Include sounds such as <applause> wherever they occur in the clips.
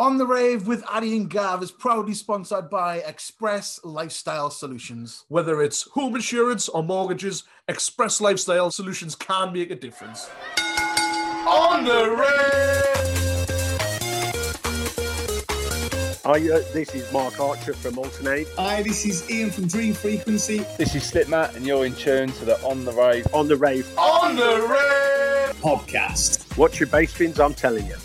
On the Rave with Addy and Gav is proudly sponsored by Express Lifestyle Solutions. Whether it's home insurance or mortgages, Express Lifestyle Solutions can make a difference. On the Rave! Hi, uh, this is Mark Archer from Altern-8. Hi, this is Ian from Dream Frequency. This is Slipmatt, and you're in tune to the On the Rave. On the Rave On the Rave! podcast. Watch your bass fins, I'm telling you.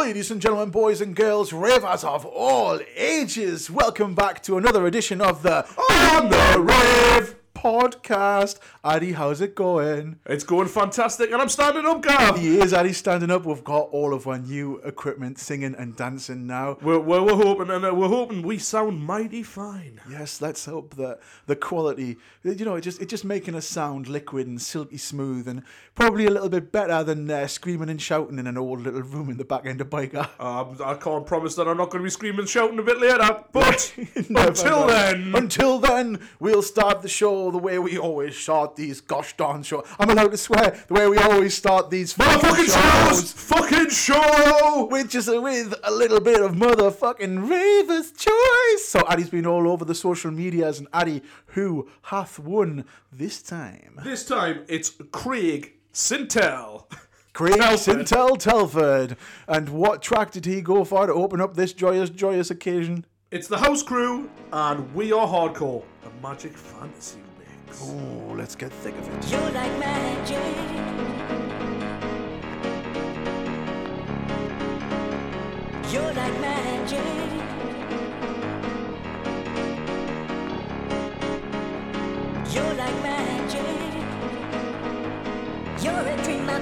Ladies and gentlemen, boys and girls, ravers of all ages, welcome back to another edition of the On the Rave podcast. Addy, how's it going? It's going fantastic, and I'm standing up, Gav. He is Addy standing up. We've got all of our new equipment singing and dancing now. We're, we're, we're hoping, and uh, we're hoping we sound mighty fine. Yes, let's hope that the quality, you know, it just it just making us sound liquid and silky smooth, and probably a little bit better than uh, screaming and shouting in an old little room in the back end of Byker. Um, I can't promise that I'm not going to be screaming and shouting a bit later, but <laughs> until then, until then, we'll start the show the way we always start these gosh darn show. I'm allowed to swear the way we always start these fucking shows, fucking show. Which is with a little bit of motherfucking Raver's choice. So Addy's been all over the social medias, and Addy, who hath won this time? This time it's Craig Sintel. <laughs> Craig Telford. Sintel Telford. And what track did he go for to open up this joyous, joyous occasion? It's the House Crew, and we are hardcore. A Magic Fantasy mix. Oh, let's get thick of it. You're like magic. You're like magic. You're like magic. You're a dream, my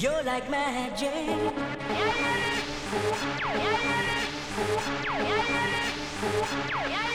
You're like magic. Yeah, yeah, yeah.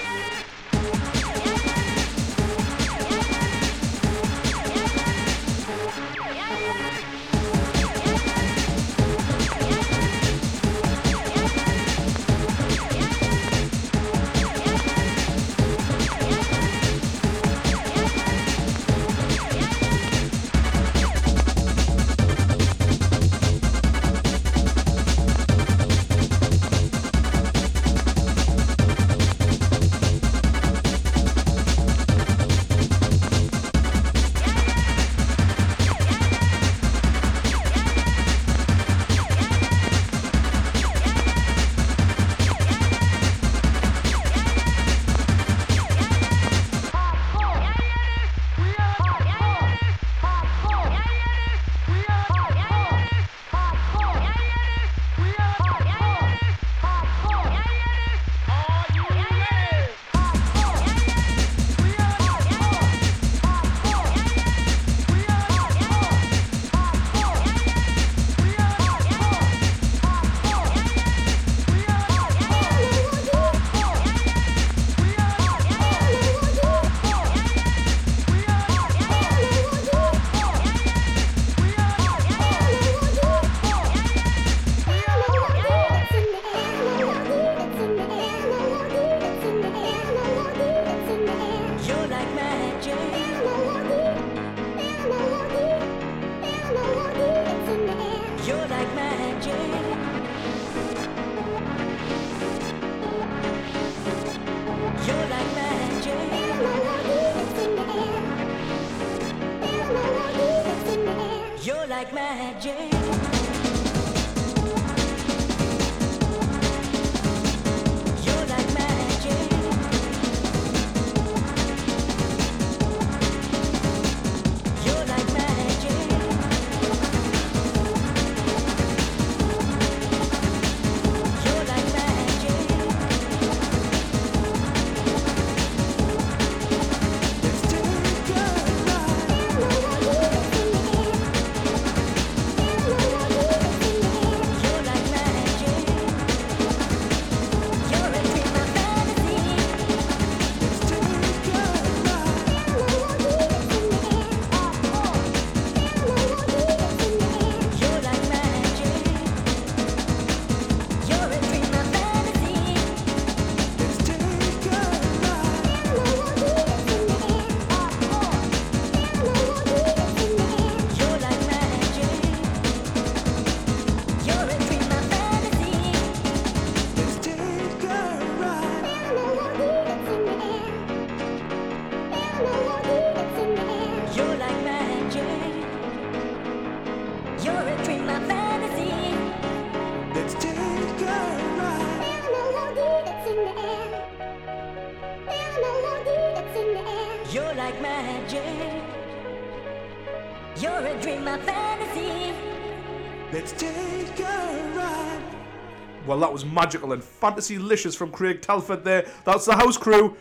Well, that was magical and fantasy licious from Craig Telford there. That's the house crew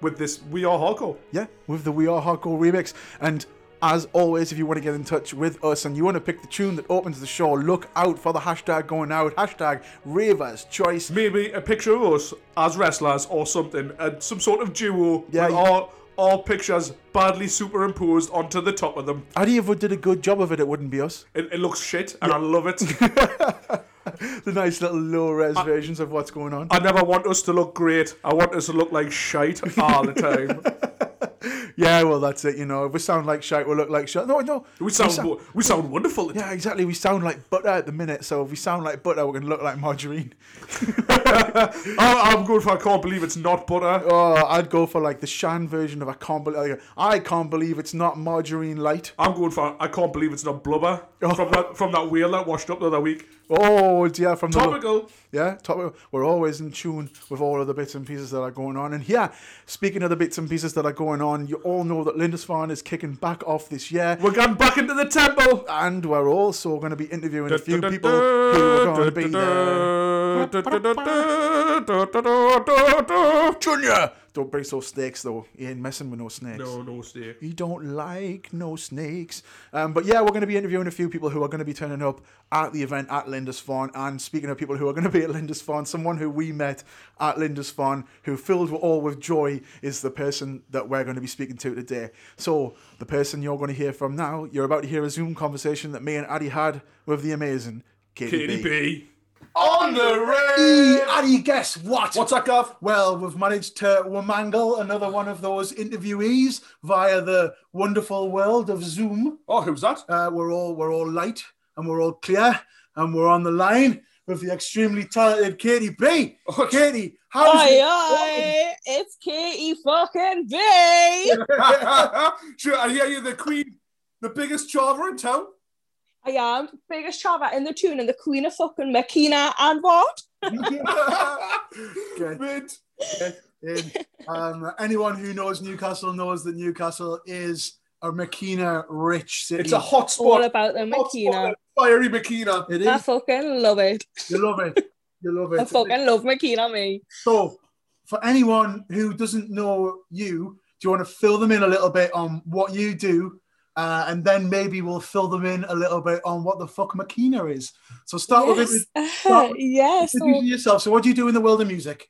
with this We Are Hardcore. Yeah, with the We Are Hardcore remix. And as always, if you want to get in touch with us and you want to pick the tune that opens the show, look out for the hashtag going out. Hashtag Ravers Choice. Maybe a picture of us as wrestlers or something, and some sort of duo Yeah, with our, our pictures badly superimposed onto the top of them. Adi, if we did a good job of it, it wouldn't be us. It, it looks shit, and I love it. <laughs> <laughs> <laughs> The nice little low res versions of what's going on. I never want us to look great. I want us to look like shite all the time. <laughs> Yeah, well, that's it. You know, if we sound like shite, we look like shite. No, no. We sound sou- wo- we sound wonderful. Yeah, exactly. We sound like butter at the minute. So if we sound like butter, we're going to look like margarine. <laughs> I, I'm good for I can't believe it's not butter. Oh, I'd go for like the Shan version of I can't believe like, I can't believe it's not margarine light. I'm going for I can't believe it's not blubber oh. from that from that wheel that washed up the other week. Oh, yeah, from the Topical. Yeah, topical. We're always in tune with all of the bits and pieces that are going on. And yeah, speaking of the bits and pieces that are going on, you all know that Lindisfarne is kicking back off this year. We're going back into the temple. And we're also going to be interviewing a few people who are going to be there. Junior! Don't bring so snakes though. He ain't messing with no snakes. No, no steak. He don't like no snakes. Um, but yeah, we're going to be interviewing a few people who are going to be turning up at the event at Lindisfarne. And speaking of people who are going to be at Lindisfarne, someone who we met at Lindisfarne who filled all with joy is the person that we're going to be speaking to today. So the person you're going to hear from now, you're about to hear a Zoom conversation that me and Addy had with the amazing Katie, B. KDB. On the Hey, rail. you guess what? What's that, Gav? Well, we've managed to womangle another one of those interviewees via the wonderful world of Zoom. Oh, who's that? Uh, we're all we're all light and we're all clear and we're on the line with the extremely talented Katie B. Katie, how's Oi, it oi, it's Katie fucking B. <laughs> sure, I hear you, the queen, the biggest chava in town. I am biggest traver in the tune and the queen of fucking Makina and what? <laughs> Good. Mint. In, um, anyone who knows Newcastle knows that Newcastle is a Makina rich city. It's a hot All spot. about the Hot spot, Makina. Fiery Makina. It I fucking love it. You love it. You love it. I fucking love Makina, me. So, for anyone who doesn't know you, do you want to fill them in a little bit on what you do? Uh, and then maybe we'll fill them in a little bit on what the fuck Makina is. So start with Yes, it. <laughs> uh, yes. so- Introducing yourself. So what do you do in the world of music?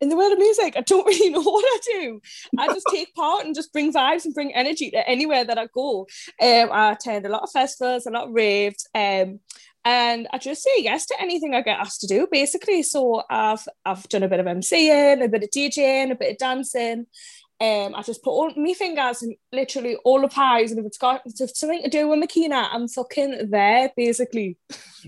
in the world of music, I don't <laughs> really know what I do. I just take part and just bring vibes and bring energy to anywhere that I go. Um, I attend a lot of festivals, a lot of raves, um, and I just say yes to anything I get asked to do, basically. So I've I've done a bit of MCing, a bit of DJing, a bit of dancing. Um, I just put all my fingers in literally all the pies, and if it's got if it's something to do with Makina, I'm fucking there, basically.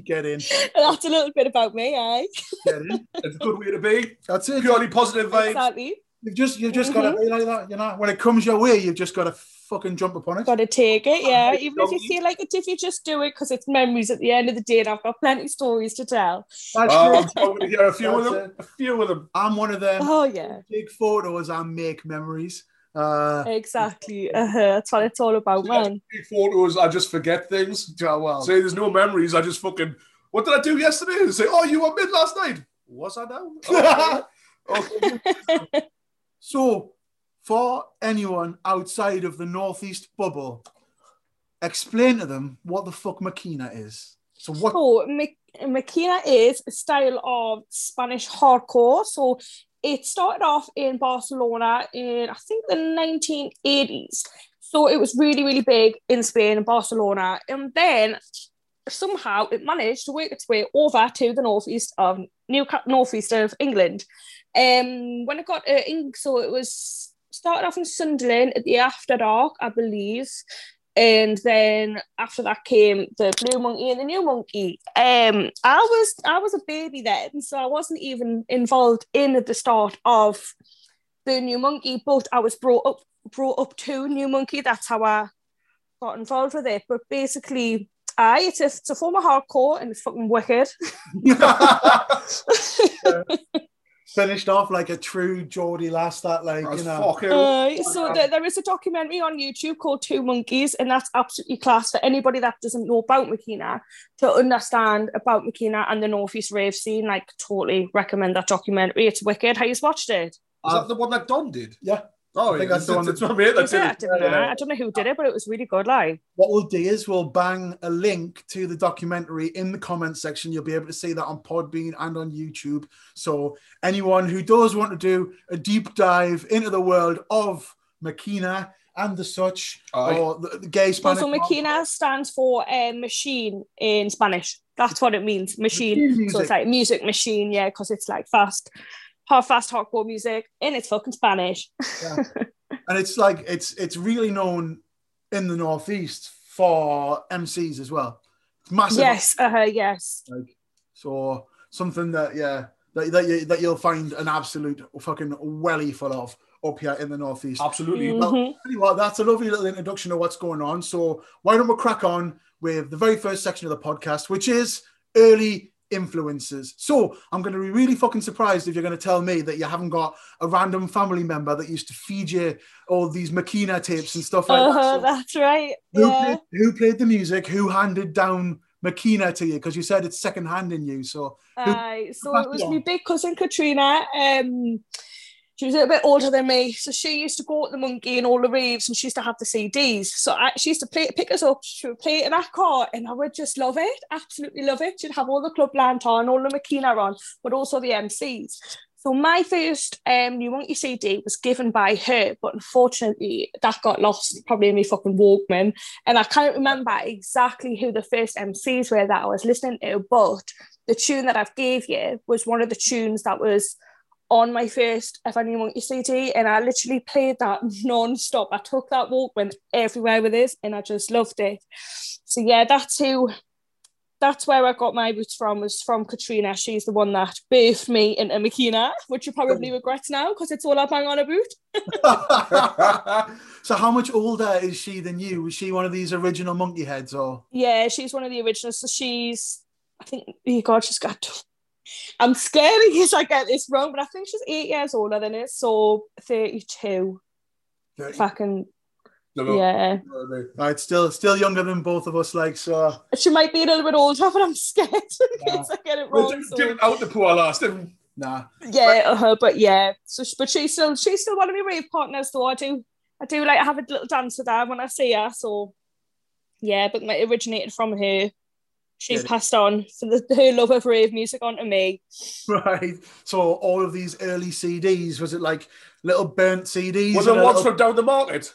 Get in. <laughs> That's a little bit about me, eh? Get in. It's a good way to be. That's it. Purely positive vibes. Exactly. You've just you've just got to be like that, you know. When it comes your way, you've just got to fucking jump upon it. Gotta take it, yeah. Even if you feel like it, if you just do it because it's memories at the end of the day, and I've got plenty of stories to tell. That's Uh, true. I'm going to hear a few of That's them. A few of them. I'm one of them. Oh yeah, Take photos and make memories. Uh, exactly. Uh-huh. That's what it's all about, man. Big photos, I just forget things. yeah, well, Say there's no memories, I just fucking. What did I do yesterday? Say, oh, you were mid last night. Was I now? <laughs> Okay. okay. <laughs> So, for anyone outside of the Northeast bubble, explain to them what the fuck Makina is. So, what? So Mak- Makina is a style of Spanish hardcore. So it started off in Barcelona in I think the 1980s. So it was really, really big in Spain and Barcelona. And then somehow it managed to work its way over to the northeast of New northeast of England. Um, when it got uh, in, so it was started off in Sunderland at the After Dark, I believe, and then after that came the Blue Monkey and the New Monkey. Um, I was I was a baby then, so I wasn't even involved in at the start of the New Monkey, but I was brought up brought up to New Monkey. That's how I got involved with it. But basically, I it's a, it's a form of hardcore and it's fucking wicked. <laughs> <laughs> Finished off like a true Geordie last that, like, That's you know. fucking. Uh, so there, there is a documentary on YouTube called Two Monkeys, and that's absolutely class for anybody that doesn't know about Makina to understand about Makina and the Northeast rave scene. Like, totally recommend that documentary. It's wicked. How you watched it? Is that the one that Don did? Yeah. Oh, I think yeah. that's the one It's my mate that it? I it. I don't know who did it, but it was really good. Like, What we'll do is we'll bang a link to the documentary in the comment section. You'll be able to see that on Podbean and on YouTube. So anyone who does want to do a deep dive into the world of Makina and the such, Aye. or the, the gay Spanish. also Makina stands for uh, machine in Spanish. That's what it means, machine. Machine So it's like music machine, yeah, because it's like fast, hard, fast hardcore music, and it's fucking Spanish. and it's like it's it's really known in the northeast for MCs as well. It's massive. yes, uh, yes. Like, so something that yeah that that, you, that you'll find an absolute fucking welly full of up here in the northeast. Absolutely. Well, Mhm. tell you what, that's a lovely little introduction of what's going on. So why don't we crack on with the very first section of the podcast, which is early influences. So I'm going to be really fucking surprised if you're going to tell me that you haven't got a random family member that used to feed you all these Makina tapes and stuff like that. So that's right. who, Yeah. played, who played the music? Who handed down Makina to you? Because you said it's secondhand in you. So Aye, so it was it my big cousin Katrina. Um, she was a bit older than me, so she used to go at the monkey and all the raves, and she used to have the CDs. So I, she used to play, pick us up. She would play it in our car, and I would just love it, absolutely love it. She'd have all the club lantern, all the Makina on, but also the MCs. So my first um, New Monkey CD was given by her, but unfortunately that got lost probably in my fucking Walkman. And I can't remember exactly who the first MCs were that I was listening to, but the tune that I've gave you was one of the tunes that was on my first ever New Monkey CD, and I literally played that <laughs> non-stop. I took that Walkman everywhere with it, and I just loved it. So yeah, that's who. That's where I got my roots from. Was from Katrina. She's the one that birthed me into Makina, which you probably regret now because it's all I bang on a boot. <laughs> <laughs> so how much older is she than you? Was she one of these original monkey heads or Yeah, she's one of the originals. So she's, I think, oh God, she's got. I'm scared in <laughs> case I get this wrong, but I think she's eight years older than it. So 32. If I can, yeah. Right, still still younger than both of us, like so. She might be a little bit older, but I'm <laughs> scared in case I get it Well, wrong. give, so- out the poor last. Nah. yeah, uh-huh, but yeah. So, but she's still she's still one of my rave partners, though. I do I do like have a little dance with her when I see her. So yeah, but it originated from her. She's Yeah. passed on so the, her love of rave music onto me. Right. So all of these early CDs, was it like little burnt CDs? Was and it ones little- from down the market?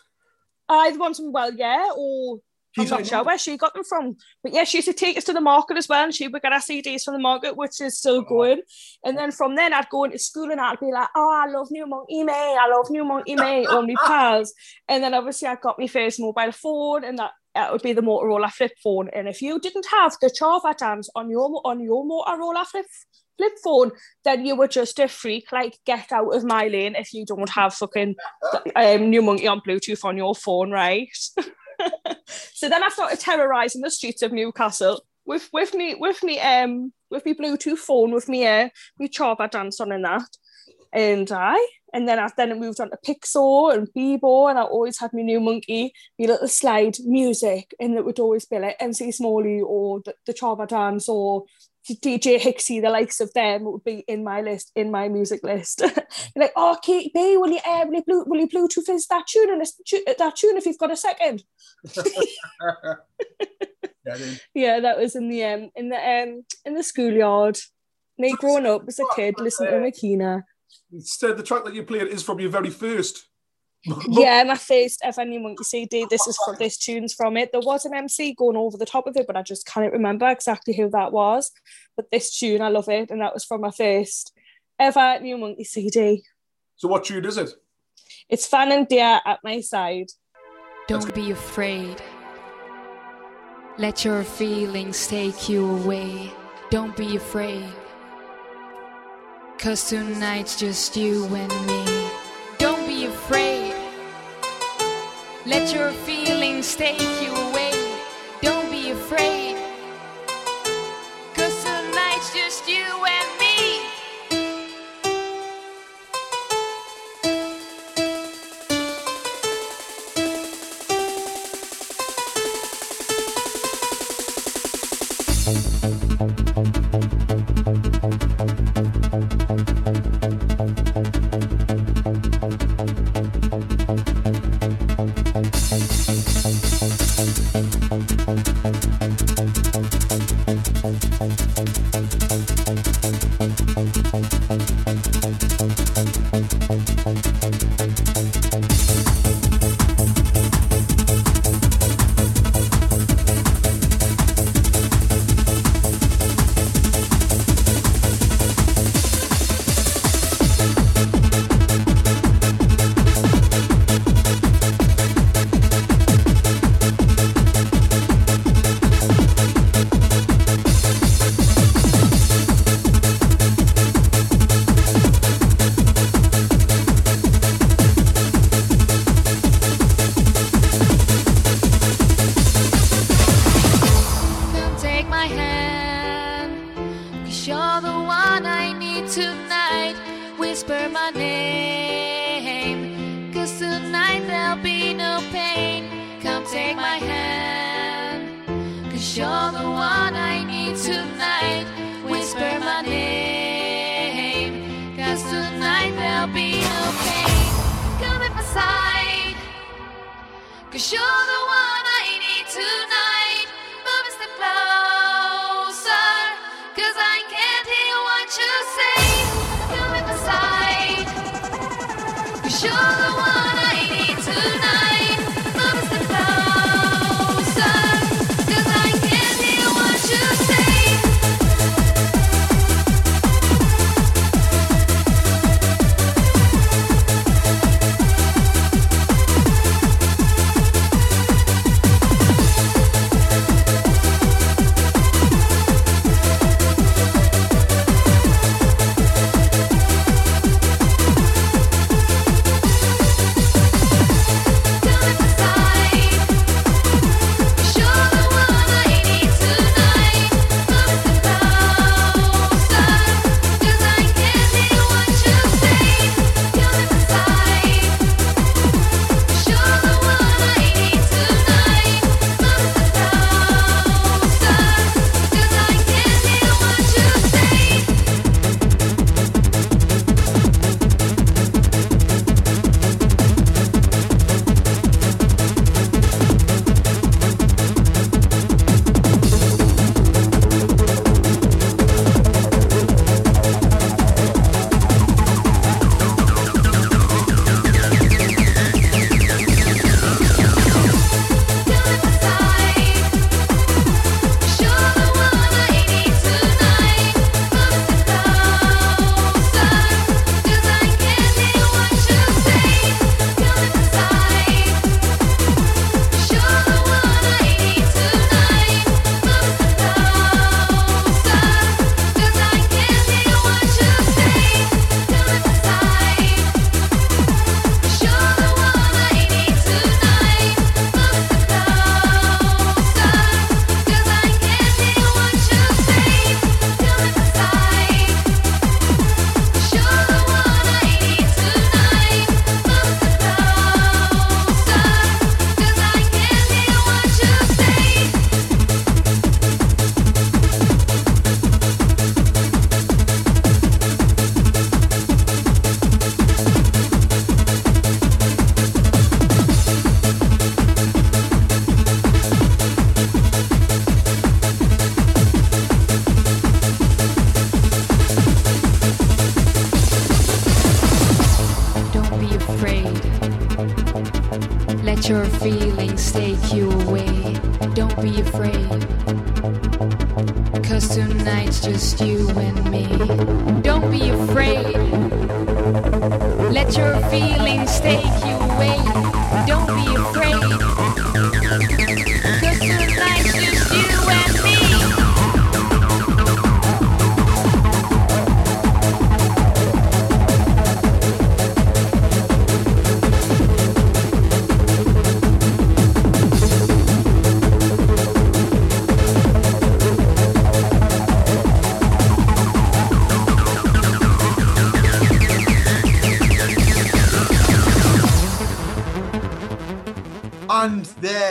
Uh, I ones from well, yeah, or I'm She's not sure oh. where she got them from. But yeah, she used to take us to the market as well, and she would get our CDs from the market, which is still oh. going. And then from then, I'd go into school and I'd be like, oh, I love New Monkey May, I love New Monkey May, all my <laughs> pals. And then obviously, I got my first mobile phone, and that, that would be the Motorola flip phone. And if you didn't have the Chava dance on your on your Motorola flip flip phone, then you were just a freak. Like, get out of my lane if you don't have fucking um, New Monkey on Bluetooth on your phone, right? <laughs> so then I started terrorizing the streets of Newcastle with with me with me um with me Bluetooth phone with me uh me chava dance on and that. And I and then I then it moved on to Piczo and Bebo and I always had my new monkey, my little slide music, and it would always be like MC Smalley or the, the Chava Dance or DJ Hixxy, the likes of them would be in my list, in my music list. <laughs> like, oh, Kate B, will you, uh, will you, Blu- will you Bluetooth is that tune and that tune if you've got a second? <laughs> Yeah, <laughs> Yeah, that was in the um in the um in the schoolyard. Me growing up as a kid, listening to Makina. Instead, the track that you played is from your very first. <laughs> Yeah, my first ever New Monkey CD. This is from this tune's from it. There was an MC going over the top of it, but I just can't remember exactly who that was. But this tune, I love it, and that was from my first ever New Monkey CD. So, what tune is it? It's Fan and Dear at my side. Don't be afraid. Let your feelings take you away. Don't be afraid. Cause tonight's just you and me. Don't be afraid. Let your feelings take you away. Don't be afraid.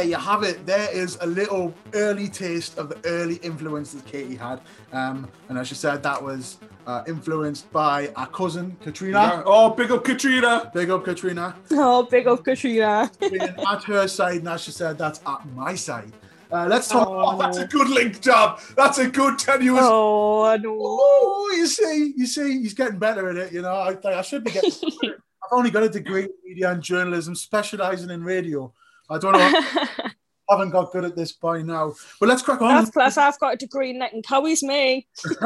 You have it. There is a little early taste of the early influences Katie had. Um, and as she said, that was uh, influenced by our cousin Katrina. Oh, big up Katrina. Big up Katrina. Oh, big up Katrina. <laughs> At her side, and as she said, that's at my side. Uh, let's talk. Oh, that's a good link job. That's a good tenuous. Oh, I know. Oh, you see, you see, he's getting better at it. You know, I, I should be getting. <laughs> I've only got a degree in media and journalism, specialising in radio. I don't know. I <laughs> haven't got good at this by now. But let's crack on. That's plus I've got a degree in neck and cowies, me. <laughs>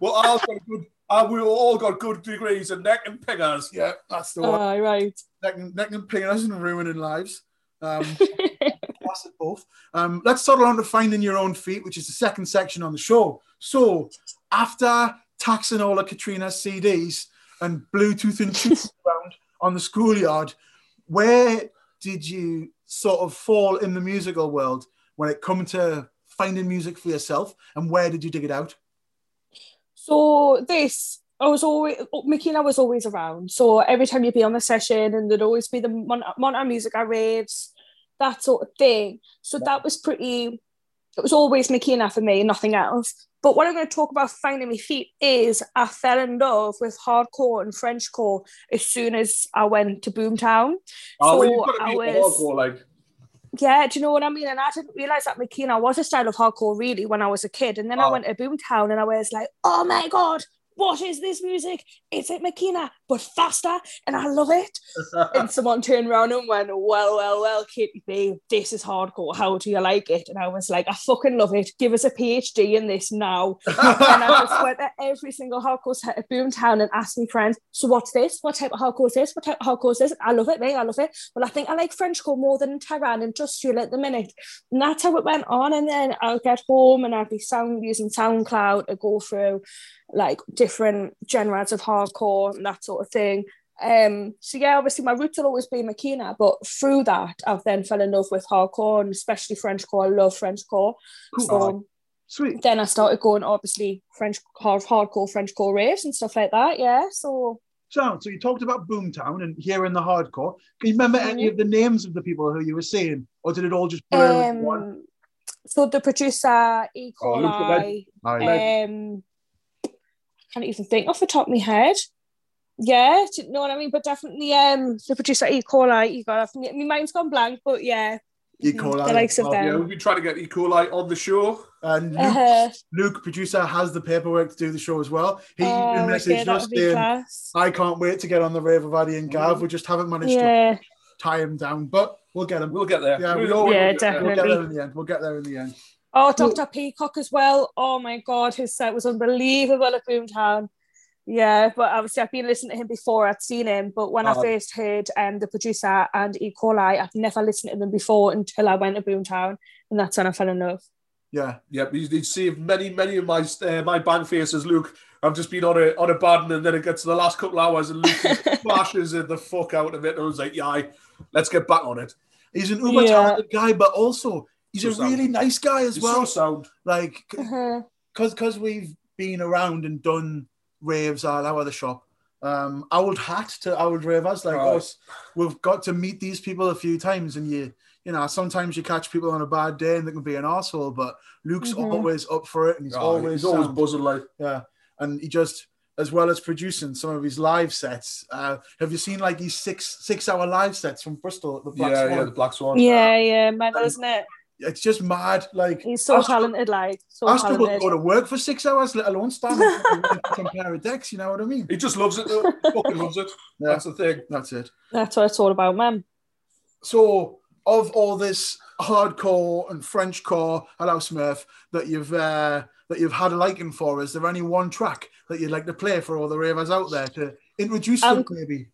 well, I've got good. Uh, we all got good degrees in neck and pingers. Yeah, that's the one. Aye, right. neck, and, neck and and ruining lives. Um, <laughs> class at both. Um, let's settle on to finding your own feet, which is the second section on the show. So, after taxing all of Katrina's CDs and Bluetooth and around on the schoolyard, where did you sort of fall in the musical world when it come to finding music for yourself, and where did you dig it out? So this, I was always Mickey and I was always around. So every time you'd be on the session, and there'd always be the Mon- Music I raves, that sort of thing. So that was pretty. It was always I for me, nothing else. But what I'm going to talk about finding my feet is I fell in love with hardcore and Frenchcore as soon as I went to Boomtown. Oh, well, So to I was- hardcore, like. Yeah, do you know what I mean? And I didn't realize that Makina was a style of hardcore really when I was a kid. And then I Oh. went to Boomtown and I was like, oh my God, what is this music? Is it Makina, but faster. And I love it. <laughs> and someone turned around and went, well, well, well, Katie B, this is hardcore. How do you like it? And I was like, I fucking love it. Give us a PhD in this now. <laughs> and I just went to every single hardcore set at Boomtown and asked my friends, so what's this? What type of hardcore is this? What type of hardcore is this? I love it, mate. I love it. Well, I think I like Frenchcore more than Terror and Industrial at the minute. And that's how it went on. And then I'll get home and I'll be sound using SoundCloud to go through like different genres of hardcore and that sort of thing. Um, so yeah, obviously my roots will always be Makina, but through that I've then fell in love with hardcore and especially Frenchcore. I love Frenchcore. Cool. So Sweet. then I started going obviously French hard hardcore Frenchcore raves and stuff like that. Yeah. So So, so you talked about Boomtown and here in the hardcore. Can you remember any of the names of the people who you were seeing, or did it all just blur into one? um so the producer E. Oh, look at that. coli, Aye. um I can't even think off the top of my head. Yeah, do you know what I mean? But definitely um the producer E. coli, you got my my mind's gone blank, but yeah. E. coli. The likes of Oh, Yeah, them. we've been trying to get E. coli on the show. And Luke, Uh-huh. Luke, producer, has the paperwork to do the show as well. He Oh, messaged that us saying. I can't wait to get on the rave of Addy and Gav. We just haven't managed to tie him down, but we'll get him. We'll get there. Yeah, we We'll- all- we'll Yeah, get there. We'll get there in the end. We'll get there in the end. Oh, Dr. Peacock as well. Oh my God, his set was unbelievable at Boomtown. Yeah, but obviously I've been listening to him before. I'd seen him, but when I Oh. first heard um, the producer and E. coli, I've never listened to them before until I went to Boomtown, and that's when I fell in love. Yeah. yeah, he's, he's saved many, many of my uh, my band faces, Luke. I've just been on a on a band, and then it gets to the last couple hours, and Luke flashes <laughs> it the fuck out of it. And I was like, yeah, let's get back on it. He's an uber Yeah. talented guy, but also he's So a sound. really nice guy as He's well. so sound. Like, Uh-huh. because because we've been around and done raves all over the shop. Um, old hat to old ravers like Right. us. We've got to meet these people a few times, and you, you know, sometimes you catch people on a bad day and they can be an asshole. But Luke's Mhm. always up for it, and he's Oh, always he's always buzzing like. yeah. And he just, as well as producing some of his live sets. Uh, have you seen like these six six hour live sets from Bristol at the Black yeah, Swan? yeah, the Black Swan. Yeah, yeah, man, isn't it? It's just mad. Like He's so I str- talented, like so I struggle to go to work for six hours, let alone stand and some pair of decks. You know what I mean? He just loves it. Though. <laughs> Fucking loves it. Yeah. That's the thing. That's it. That's what it's all about, man. So of all this hardcore and Frenchcore Hello Smurf that you've uh, that you've had a liking for, is there any one track that you'd like to play for all the ravers out there to introduce them Um, maybe?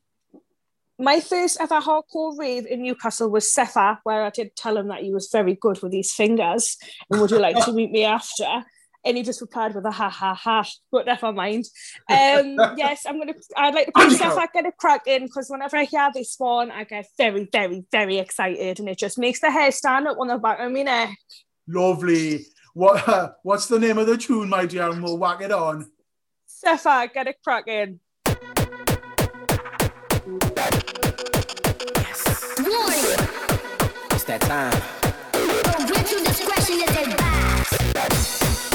My first ever hardcore rave in Newcastle was Sefa, where I did tell him that he was very good with his fingers and would you like to meet me after? And he just replied with a ha ha ha, but never mind. Um, <laughs> yes, I'm gonna. I'd like to play Sefa, get a crack in because whenever I hear this one, I get very, very, very excited, and it just makes the hair stand up on the back of my neck. Lovely. What <laughs> what's the name of the tune, my dear? And we'll whack it on. Sefa, get a crack in. That time. Discretion is advised.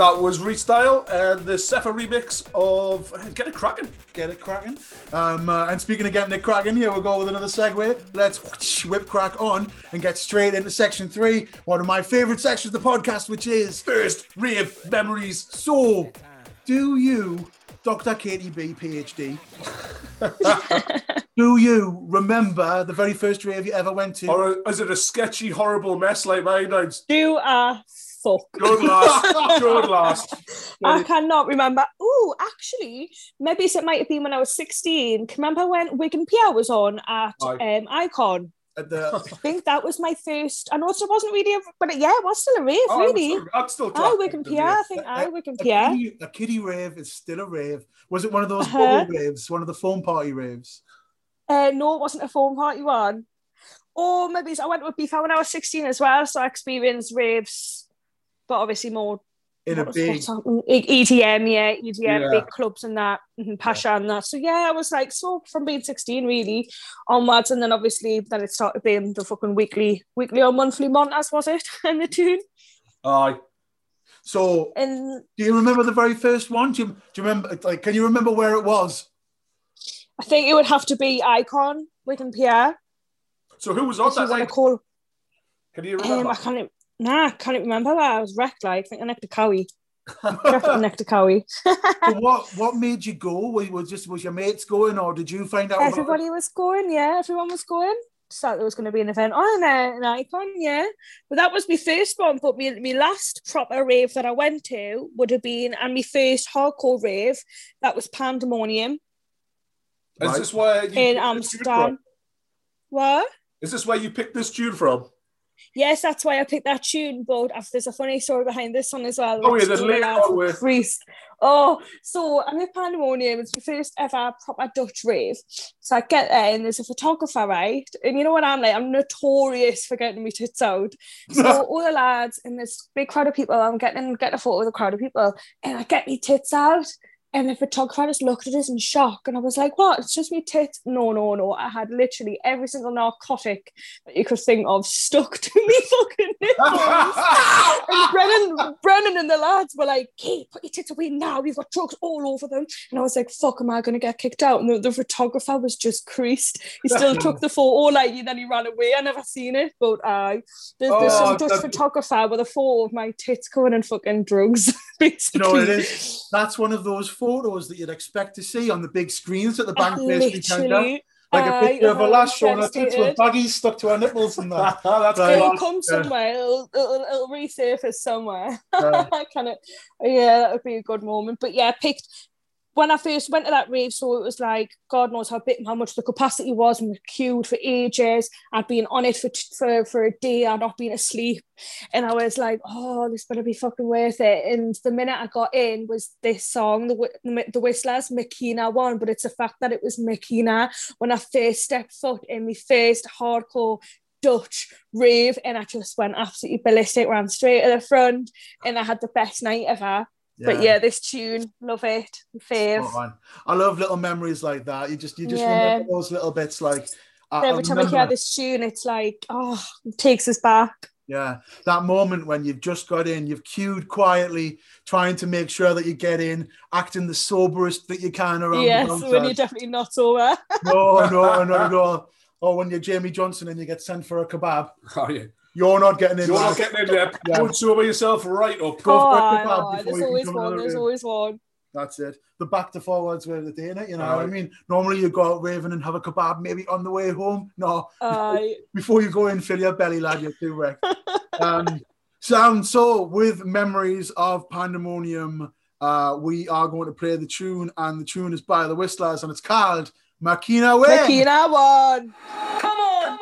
That was Restyle and the Sepha remix of Get It Cracking. Get it cracking. Um, uh, and speaking of getting it cracking, here we'll go with another segue. Let's whoosh, whip crack on and get straight into section three, one of my favorite sections of the podcast, which is First rave memories. So, do you, Dr. Katie B, PhD, <laughs> do you remember the very first rave you ever went to? Or is it a sketchy, horrible mess like mine? I'd Do a fuck. good last. <laughs> good last. I cannot remember. Oh, actually, maybe it might have been when I was 16. Can Remember when Wigan Pier was on at um, Icon? The, I think that was my first. I know it wasn't really, a, but yeah, it was still a rave, Oh, really. still- I'd still Aye, class Wigan it as a Pierre. I think I Wigan Pier. kiddie, a kiddie rave is still a rave. Was it one of those Uh-huh. bubble raves, one of the foam party raves? Uh, no, it wasn't a foam party one. Or maybe I went with Beefa when I was 16 as well, so I experienced raves, but obviously more In a big, EDM, yeah, EDM, Yeah. big clubs and that, and Pacha and that. So yeah, I was like, so from being 16 really onwards, and then obviously then it started being the fucking weekly, weekly or monthly Montas, was it? <laughs> and the tune. Aye. so And do you remember the very first one? Do you, do you remember, like, can you remember where it was? I think it would have to be Icon, Wigan Pier. So who was on that night? call Can you um. I can't Nah, I can't remember that. I was wrecked, like, I think I necked a cowie. Definitely necked a cowie. What what made you go? Was, was just was your mates going, or did you find out? about? Everybody was going, yeah, everyone was going. Just thought there was going to be an event on uh, an icon, yeah. But that was my first one. But my, my last proper rave that I went to would have been, and my first hardcore rave, that was Pandemonium Is this where you in picked Amsterdam. What? Is this where you picked this tune from? Yes, that's why I picked that tune. But there's a funny story behind this one as well. Oh, yeah, there's the later Oh, so I'm at Pandemonium. It's the first ever proper Dutch rave. So I get there and there's a photographer, right? And you know what I'm like? I'm notorious for getting my tits out. <laughs> So all the lads and this big crowd of people, I'm getting getting a photo with a crowd of people, and I get my tits out. And the photographer just looked at us in shock, and I was like, "What? It's just me tits?" No, no, no. I had literally every single narcotic that you could think of stuck to me <laughs> fucking nipples. <laughs> and Brennan, Brennan, and the lads were like, "Kate, put your tits away now. We've got drugs all over them." And I was like, "Fuck, am I going to get kicked out?" And the, the photographer was just creased. He still took the photo, oh, like, and then he ran away. I never seen it, but I there's, there's Oh, some Dutch photographer with a photo of my tits covered in fucking drugs. <laughs> You Basically, know it is? That's one of those photos that you'd expect to see on the big screens at the ah, bank place weekend. Like a picture of a am lass showing her tits with baggies stuck to her nipples and that. <laughs> That's Right. it'll come somewhere. It'll, it'll, it'll resurface somewhere. <laughs> Yeah. kind of, yeah, that would be a good moment. But yeah, picked when I first went to that rave. So it was like God knows how big, how much the capacity was, and we queued for ages. I'd been on it for for for a day. I'd not been asleep, and I was like, oh, this better be fucking worth it. And the minute I got in was this song, the the, Whistlers, Makina one. But it's the fact that it was Makina when I first stepped foot in my first hardcore Dutch rave and I just went absolutely ballistic, ran straight to the front and I had the best night ever. But yeah, this tune, love it, fave. Spot. I love little memories like that. You just you just Yeah. remember those little bits like I, I Every time I hear this tune, it's like, oh, it takes us back. Yeah, that moment when you've just got in, you've queued quietly, trying to make sure that you get in, acting the soberest that you can around yes, the when you're definitely not sober. No, no, not at <laughs> all. Or when you're Jamie Johnson and you get sent for a kebab, Oh, yeah. You're not getting in. You're not getting in there. Yeah. Don't sober yourself right up. Go for Oh, kebab I know, before there's always one, there's room. always one. That's it. The back to forwards way of the day, innit? You know what I mean? Normally you go out raving and have a kebab maybe on the way home. No, Aye. <laughs> before you go in, fill your belly, lad, you're too wrecked. <laughs> um, sound so with memories of pandemonium, uh, we are going to play the tune, and the tune is by the Whistlers, and it's called Makina Way. Makina one. Come on.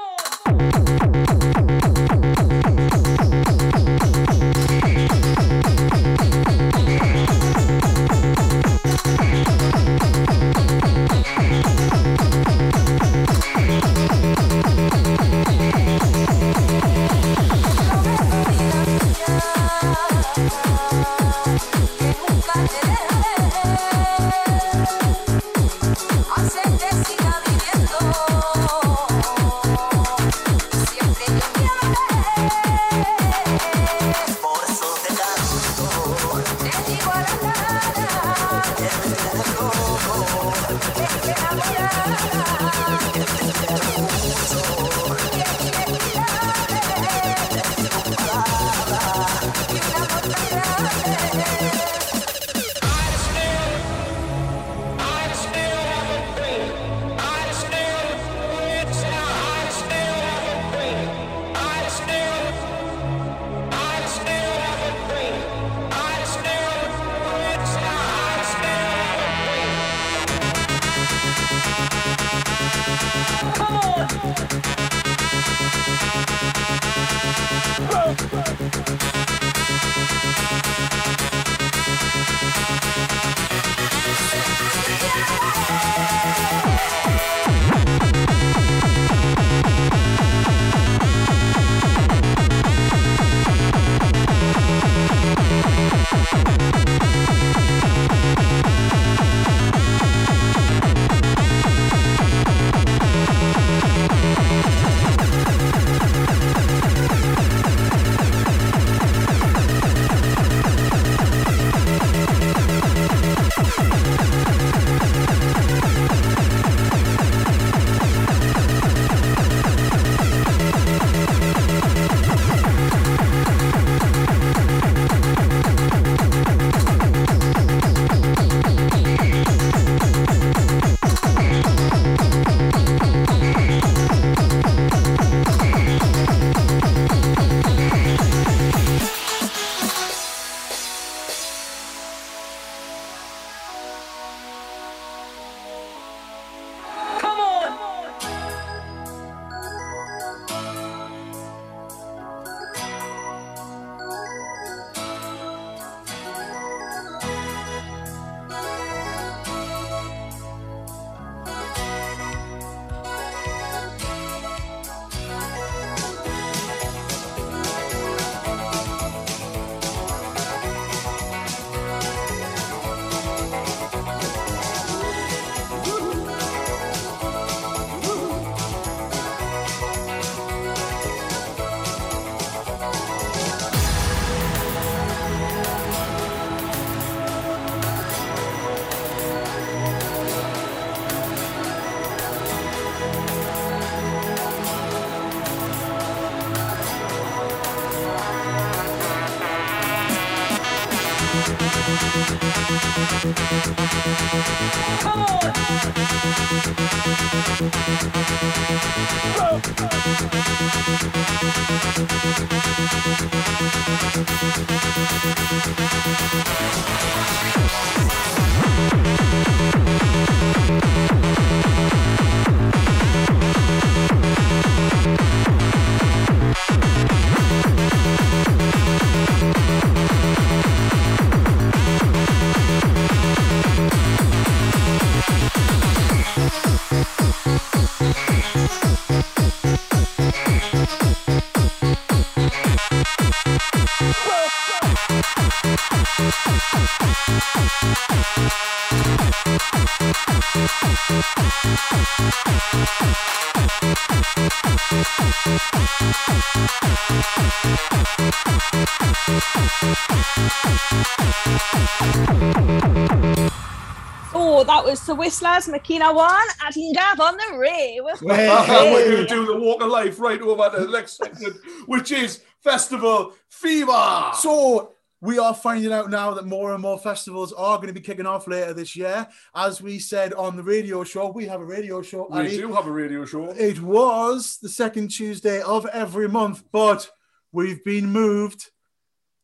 That was the Whistlers, Makina One, and Gav on the rave. We're going to do the walk of life right over the next segment, which is Festival Fever. So we are finding out now that more and more festivals are going to be kicking off later this year. As we said on the radio show, we have a radio show. we Addy. do have a radio show. It was the second Tuesday of every month, but we've been moved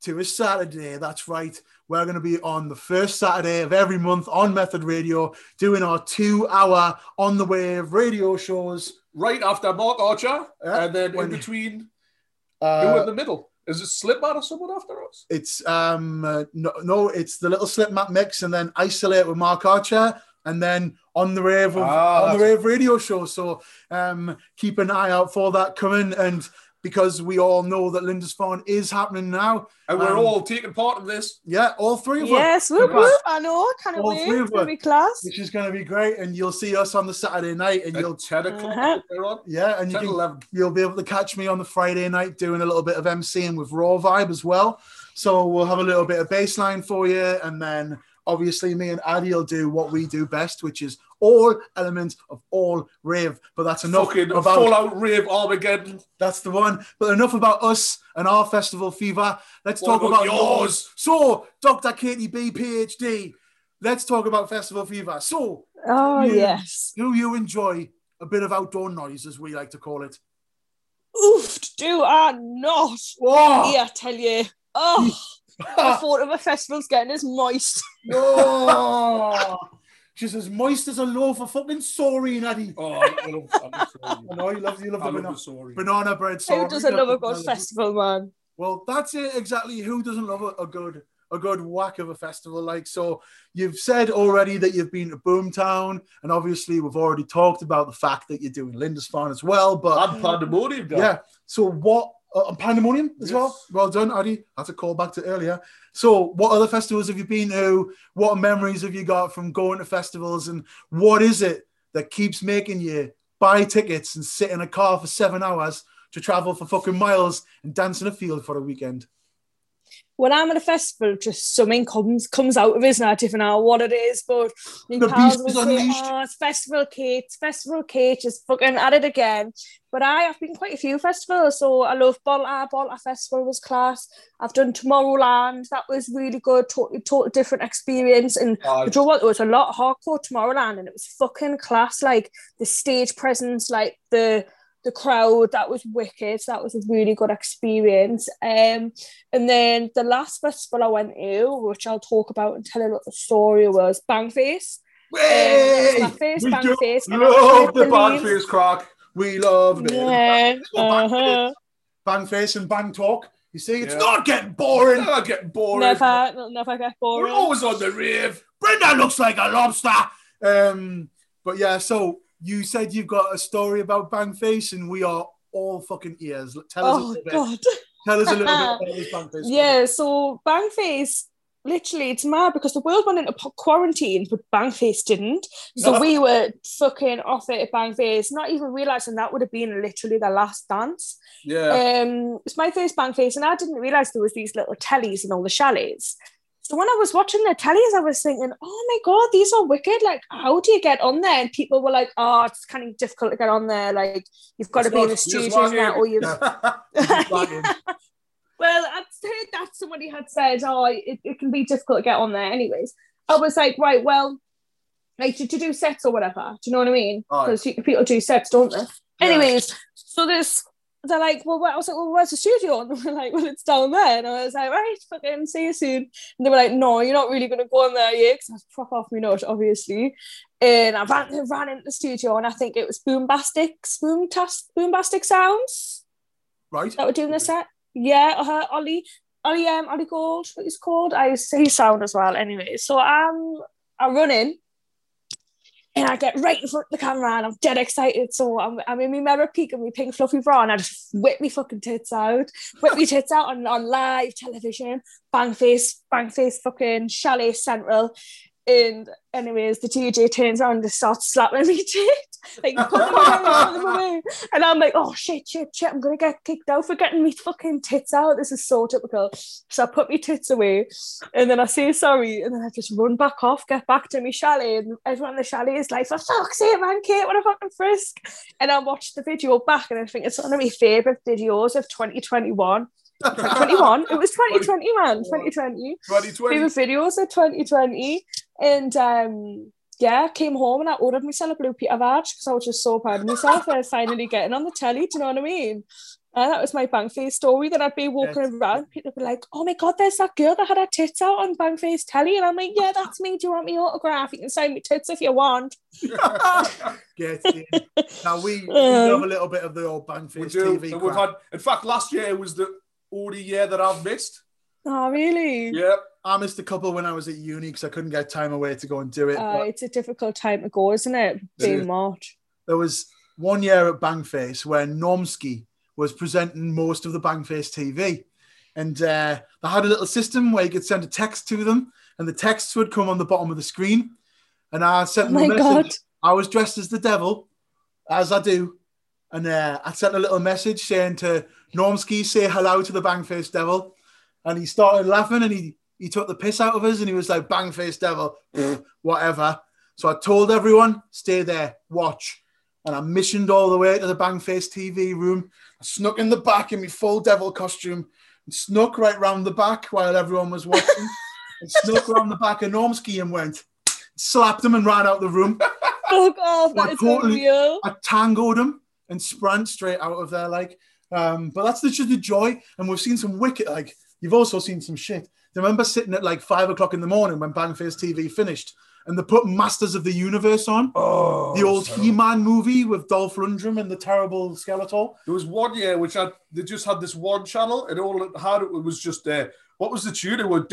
to a Saturday. That's right. We're going to be on the first Saturday of every month on Method Radio doing our two hour on the wave radio shows. Right after Mark Archer, Yeah, and then in between, Uh, who in the middle? Is it Slipmatt or someone after us? It's um uh, no, no, it's the little slip map mix and then isolate with Mark Archer and then on the rave of, Ah, on the rave radio show. So um keep an eye out for that coming and because we all know that Lindisfarne is happening now. And we're um, all taking part in this. yeah, all three of us. Yes, whoop, Yes. whoop, I know, can't All wait. three It's of going us. to be class. Which is going to be great, and you'll see us on the Saturday night, and At you'll 10 o'clock. Uh-huh. yeah, and you can, 11. you'll be able to catch me on the Friday night doing a little bit of MCing with Raw Vibe as well. So we'll have a little bit of baseline for you, and then obviously me and Addy will do what we do best, which is all elements of all rave. But that's enough Fucking about full out rave Armageddon. that's the one. But enough about us and our festival fever. Let's What talk about about yours? yours. So, Dr. Katie B, PhD. Let's talk about festival fever. So, Oh, you- yes. do you enjoy a bit of outdoor noise, as we like to call it? Oof, do I not. Oh, Yeah, I tell you. Oh, the <laughs> thought of a festival's getting as moist. no. She's as moist as a loaf of fucking sorry, Addy. Oh, I love, I love <laughs> I know you love you love I the love banana, the sorry. banana bread. Who sorry. doesn't love a good That's- festival, man? Well, that's it exactly. Who doesn't love a, a good a good whack of a festival like? So you've said already that you've been to Boomtown, and obviously we've already talked about the fact that you're doing Lindisfarne as well. But And Pandemonium, guy. yeah, so what? Uh, and Pandemonium as well. Well done, Addy. That's a call back to earlier. So, what other festivals have you been to? What memories have you got from going to festivals? And what is it that keeps making you buy tickets and sit in a car for seven hours to travel for fucking miles and dance in a field for a weekend? When I'm at a festival, just something comes comes out of it, and I don't even know what it is, but The pals beast say, unleashed. Oh, it's Festival Kate, it's Festival Kate, just fucking at it again. But I have been quite a few festivals, so I love Bolta, Bolta Festival was class. I've done Tomorrowland, that was really good, totally, total different experience. And Uh, you know what? There was a lot of hardcore Tomorrowland, and it was fucking class. Like the stage presence, like the the crowd, that was wicked. That was a really good experience. Um, and then the last festival I went to, which I'll talk about and tell a little story, was Bangface. Hey, my first we bang face, love the band believe- face crack. We love it. Yeah, Bang, uh-huh. bang face and bang talk. You see, it's Yeah. not getting boring. They're not getting boring. Never, never get boring. We're always on the rave. Brenda looks like a lobster. Um, but yeah, so you said you've got a story about Bangface, and we are all fucking ears. Tell us a Oh little bit. Tell us a little bit <laughs> about this Bangface. Yeah, so Bangface, literally, it's mad because the world went into quarantine, but Bangface didn't. So we were fucking off it at Bangface, not even realizing that would have been literally the last dance. Yeah. Um, it's my first Bangface, and I didn't realize there was these little tellies in all the chalets. So when I was watching the tellies, I was thinking, "Oh my god, these are wicked! Like, how do you get on there?" And people were like, "Oh, it's kind of difficult to get on there. Like, you've got to be in not- a you just studio now, or you've." <laughs> <laughs> Well, I've heard that somebody had said, oh, it, it can be difficult to get on there anyways. I was like, right, well, like to, to do sets or whatever. Do you know what I mean? Because people do sets, don't they? Anyways, so this they're like, well, where, I was like, well, where's the studio? <laughs> And they were like, well, it's down there. And I was like, right, fucking see you soon. And they were like, no, you're not really going to go in there yet, because I was proper off my nut, obviously. And I ran, ran into the studio, and I think it was Boombastics, Boomtas, Boombastic Sounds Right. that were doing the set. Yeah, uh, Ollie, Ollie, um, Ollie Gold, what he's called. I say sound as well. Anyway, so um, I run in. And I get right in front of the camera and I'm dead excited. So I'm, I'm in my mirror peak and my pink fluffy bra and I just whip me fucking tits out. Whip me tits out on, on live television. Bang face, bang face fucking Chalet Central. And anyways, the DJ turns around and just starts slapping me <laughs> tit. Like put them away, put them <laughs> away. And I'm like, oh shit, shit, shit, I'm gonna get kicked out for getting me fucking tits out. This is so typical. So I put my tits away and then I say sorry, and then I just run back off, get back to my chalet, and everyone in the chalet is like, for fuck's sake, man, Kate, what a fucking frisk. And I watched the video back and I think it's one of my favourite videos of 2021. <laughs> 2021, it was 2020, man, 2020 2020. favorite videos of 2020 and um yeah came home and I ordered myself a blue Peter badge because I was just so proud of myself and finally getting on the telly do you know what I mean and that was my Bangface story that I'd be walking Yes. around people would be like oh my god there's that girl that had her tits out on Bangface telly and I'm like yeah that's me do you want me autograph you can sign me tits if you want <laughs> Get in. Now we, we Um, love a little bit of the old We Bangface do. TV. And we've had, in fact, last year it was the only year that I've missed. oh really Yeah. I missed a couple when I was at uni because I couldn't get time away to go and do it. uh, it's a difficult time to go isn't it being is. March there was one year at Bangface where Normski was presenting most of the Bangface TV. And uh, they had a little system where you could send a text to them, and the texts would come on the bottom of the screen. And I sent oh them a my message. god I was dressed as the devil, as I do. And uh, I sent a little message saying to Normski, say hello to the Bangface Devil. And he started laughing and he, he took the piss out of us and he was like, Bangface Devil, whatever. So I told everyone, stay there, watch. And I missioned all the way to the Bangface TV room. I snuck in the back in my full devil costume and snuck right round the back while everyone was watching. <laughs> and snuck round the back of Normski and went, slapped him and ran out the room. fuck off that is totally- unreal I tangled him and sprang straight out of there. Like, um, but that's just the joy. And we've seen some wicked, like, you've also seen some shit. Do you remember sitting at like five o'clock in the morning when Bangface TV finished and they put Masters of the Universe on? Oh, the old so- He Man movie with Dolph Lundgren and the terrible Skeletor. There was one year which had they just had this one channel, and all it had it was just uh, what was the tune? It was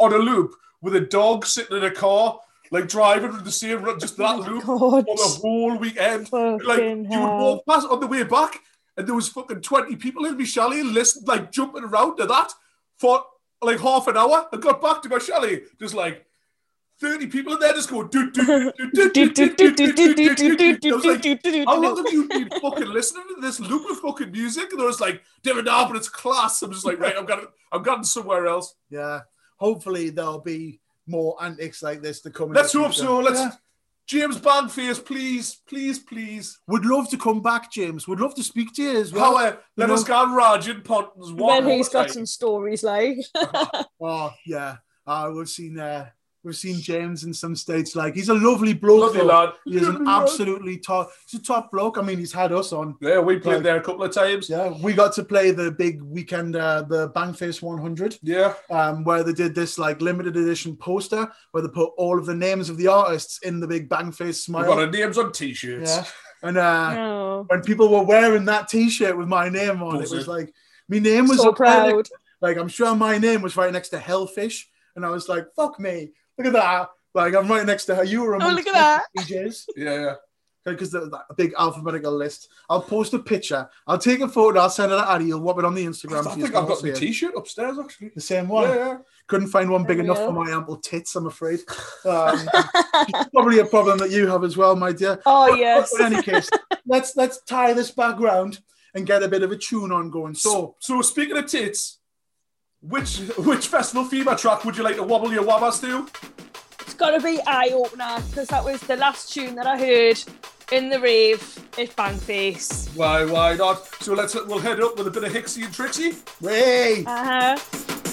on a loop with a dog sitting in a car, like driving with the same run, just that loop God. for the whole weekend. Like you would hell. walk past on the way back, and there was fucking twenty people in my chalet, listen, like jumping around to that for like half an hour. I got back to my chalet, just like. 30 people in there just go do do do do do do do do do do do do do. I was like, how long have you been fucking listening to this loop of fucking music? And I was like, David now, but it's class. I'm just like, right, I'm going I'm going somewhere else. Yeah. Hopefully there'll be more antics like this to come. Let's hope so. Let's Yeah. James Bangface, please, please, please. Would love to come back, James. Would love to speak to you as well. How uh, let You us know- go Rajan Pontons one when he's got time. some stories like <laughs> Oh yeah, uh, we've seen uh, we've seen James in some states. Like he's a lovely bloke. Lovely though. lad. He is an lad. absolutely top. He's a top bloke. I mean, he's had us on. Yeah, we played Like- there a couple of times. Yeah, we got to play the big weekend, uh, the Bangface 100, Yeah. um, where they did this like limited edition poster where they put all of the names of the artists in the big Bangface We've smile. got our names on t-shirts. Yeah, and uh, oh, when people were wearing that T-shirt with my name on, it Buzzing. was like my name was so up there proud like I'm sure my name was right next to Hellfish, and I was like, "Fuck me, look at that!" Like I'm right next to her. You were Oh, look at the DJs Yeah, yeah. because the, the big alphabetical list. I'll post a picture. I'll take a photo. I'll send it to Addy. You'll whop it on the Instagram. I so you think can I've got my see it. t-shirt upstairs actually. The same one. Yeah, yeah. Couldn't find one big There enough for my ample tits. I'm afraid. <laughs> Um, it's probably a problem that you have as well, my dear. oh But- yes But in any case, let's let's tie this back round and get a bit of a tune on going. So So speaking of tits, which which festival FEMA track would you like to wobble your wabbas to? it's got to be eye opener because that was the last tune that I heard in the rave at Bangface Why, why not? So let's we'll head up with a bit of Hixxy and Trixxy. Way. uh-huh One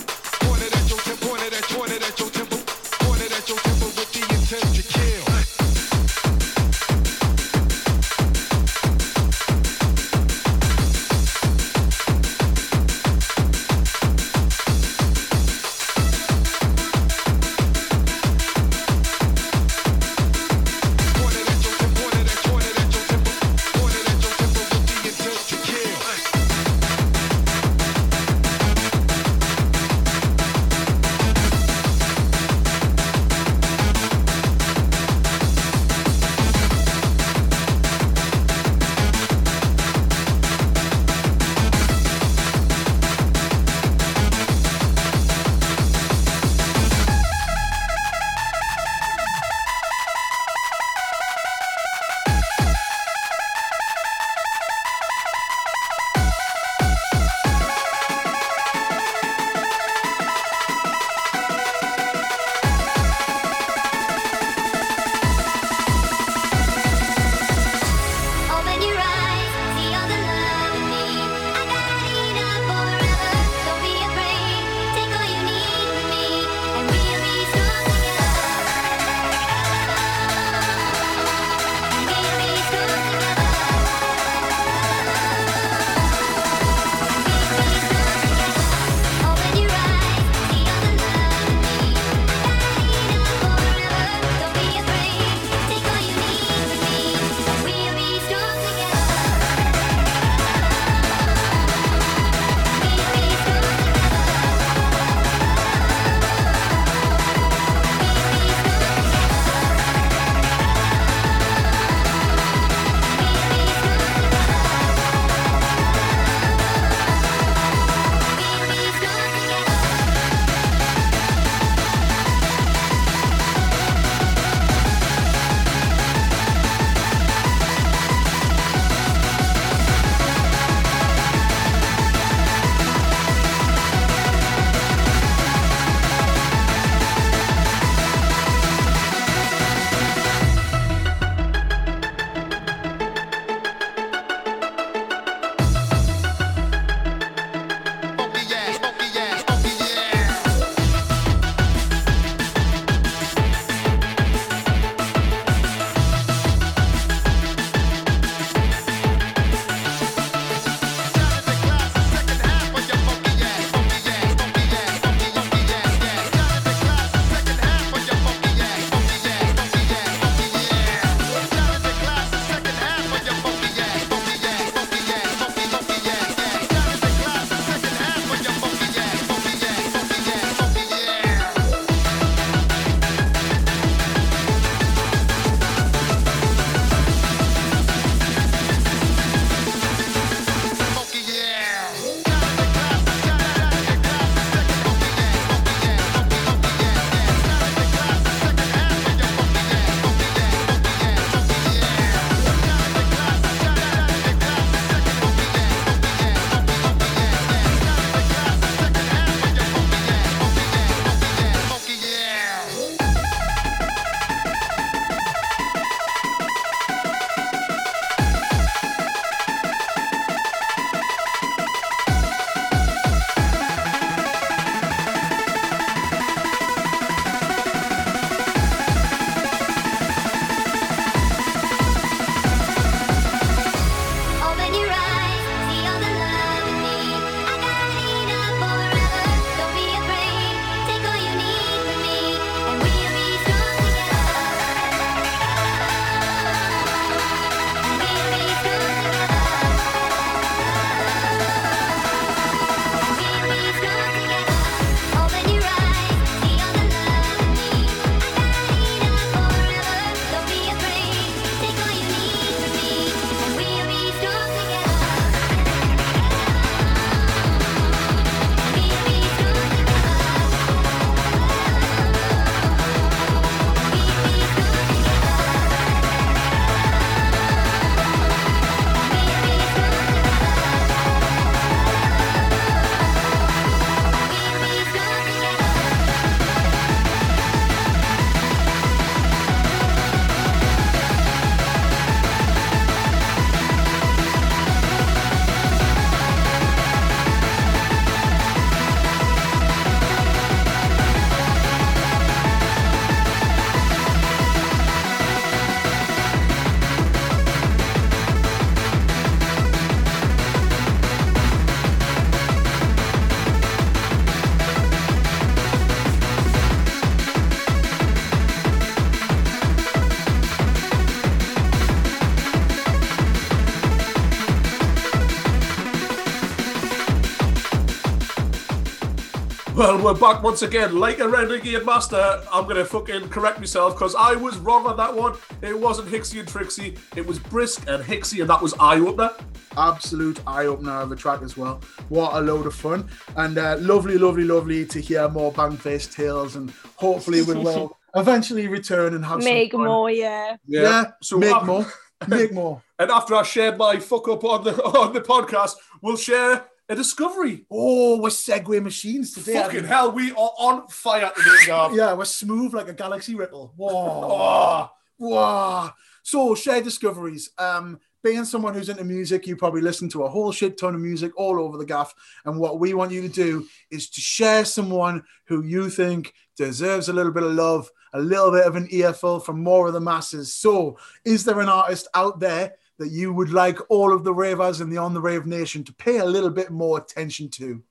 we're back once again. Like a renegade master, I'm going to fucking correct myself because I was wrong on that one. It wasn't Hixxy and Trixxy. It was Brisk and Hixxy, and that was Eye Opener. absolute eye opener of a track as well. What a load of fun. And uh, lovely, lovely, lovely to hear more Bangface tales. And hopefully we will <laughs> eventually return and have Make some fun. more, yeah. Yeah, So make af- more. <laughs> Make more. And after I shared my fuck up on the <laughs> on the podcast, we'll share a discovery. Oh, we're segue machines today. Fucking hell, we are on fire today. <laughs> Yeah, we're smooth like a galaxy ripple. Whoa. Oh, Wow. So share discoveries. Um, being someone who's into music, you probably listen to a whole shit ton of music all over the gaff. And what we want you to do is to share someone who you think deserves a little bit of love, a little bit of an earful from more of the masses. So, is there an artist out there that you would like all of the ravers in the On the Rave Nation to pay a little bit more attention to?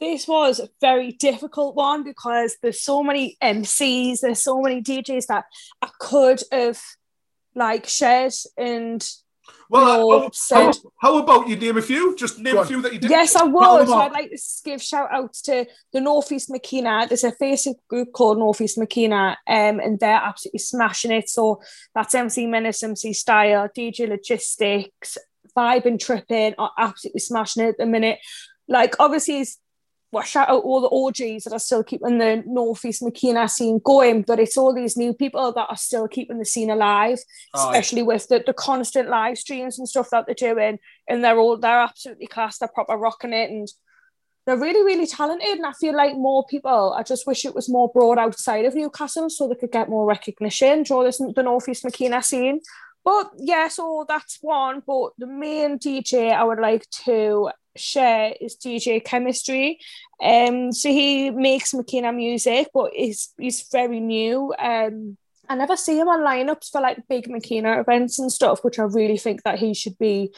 This was a very difficult one because there's so many MCs, there's so many DJs that I could have like shared and well, No, uh, how, so- how about you name a few? Just name Go a on. few that you did. Yes, I Rattle would. So. I'd like to give shout outs to the Northeast Makina. There's a Facebook group called Northeast Makina, um, and they're absolutely smashing it. So that's MC Menace, MC Style, DJ Logistics, Vibe and Tripping are absolutely smashing it at the minute. Like, obviously, it's, well, shout out all the OGs that are still keeping the Northeast Makina scene going, but it's all these new people that are still keeping the scene alive oh, Aye. especially with the, the constant live streams and stuff that they're doing. And they're all they're absolutely class, they're proper rocking it and they're really, really talented. And I feel like more people, I just wish it was more broad outside of Newcastle so they could get more recognition, draw this the Northeast Makina scene. But yeah, so that's one. But the main DJ I would like to share is DJ Chemistry. Um, so he makes Makina music, but he's he's very new. Um, I never see him on lineups for like big Makina events and stuff, which I really think that he should be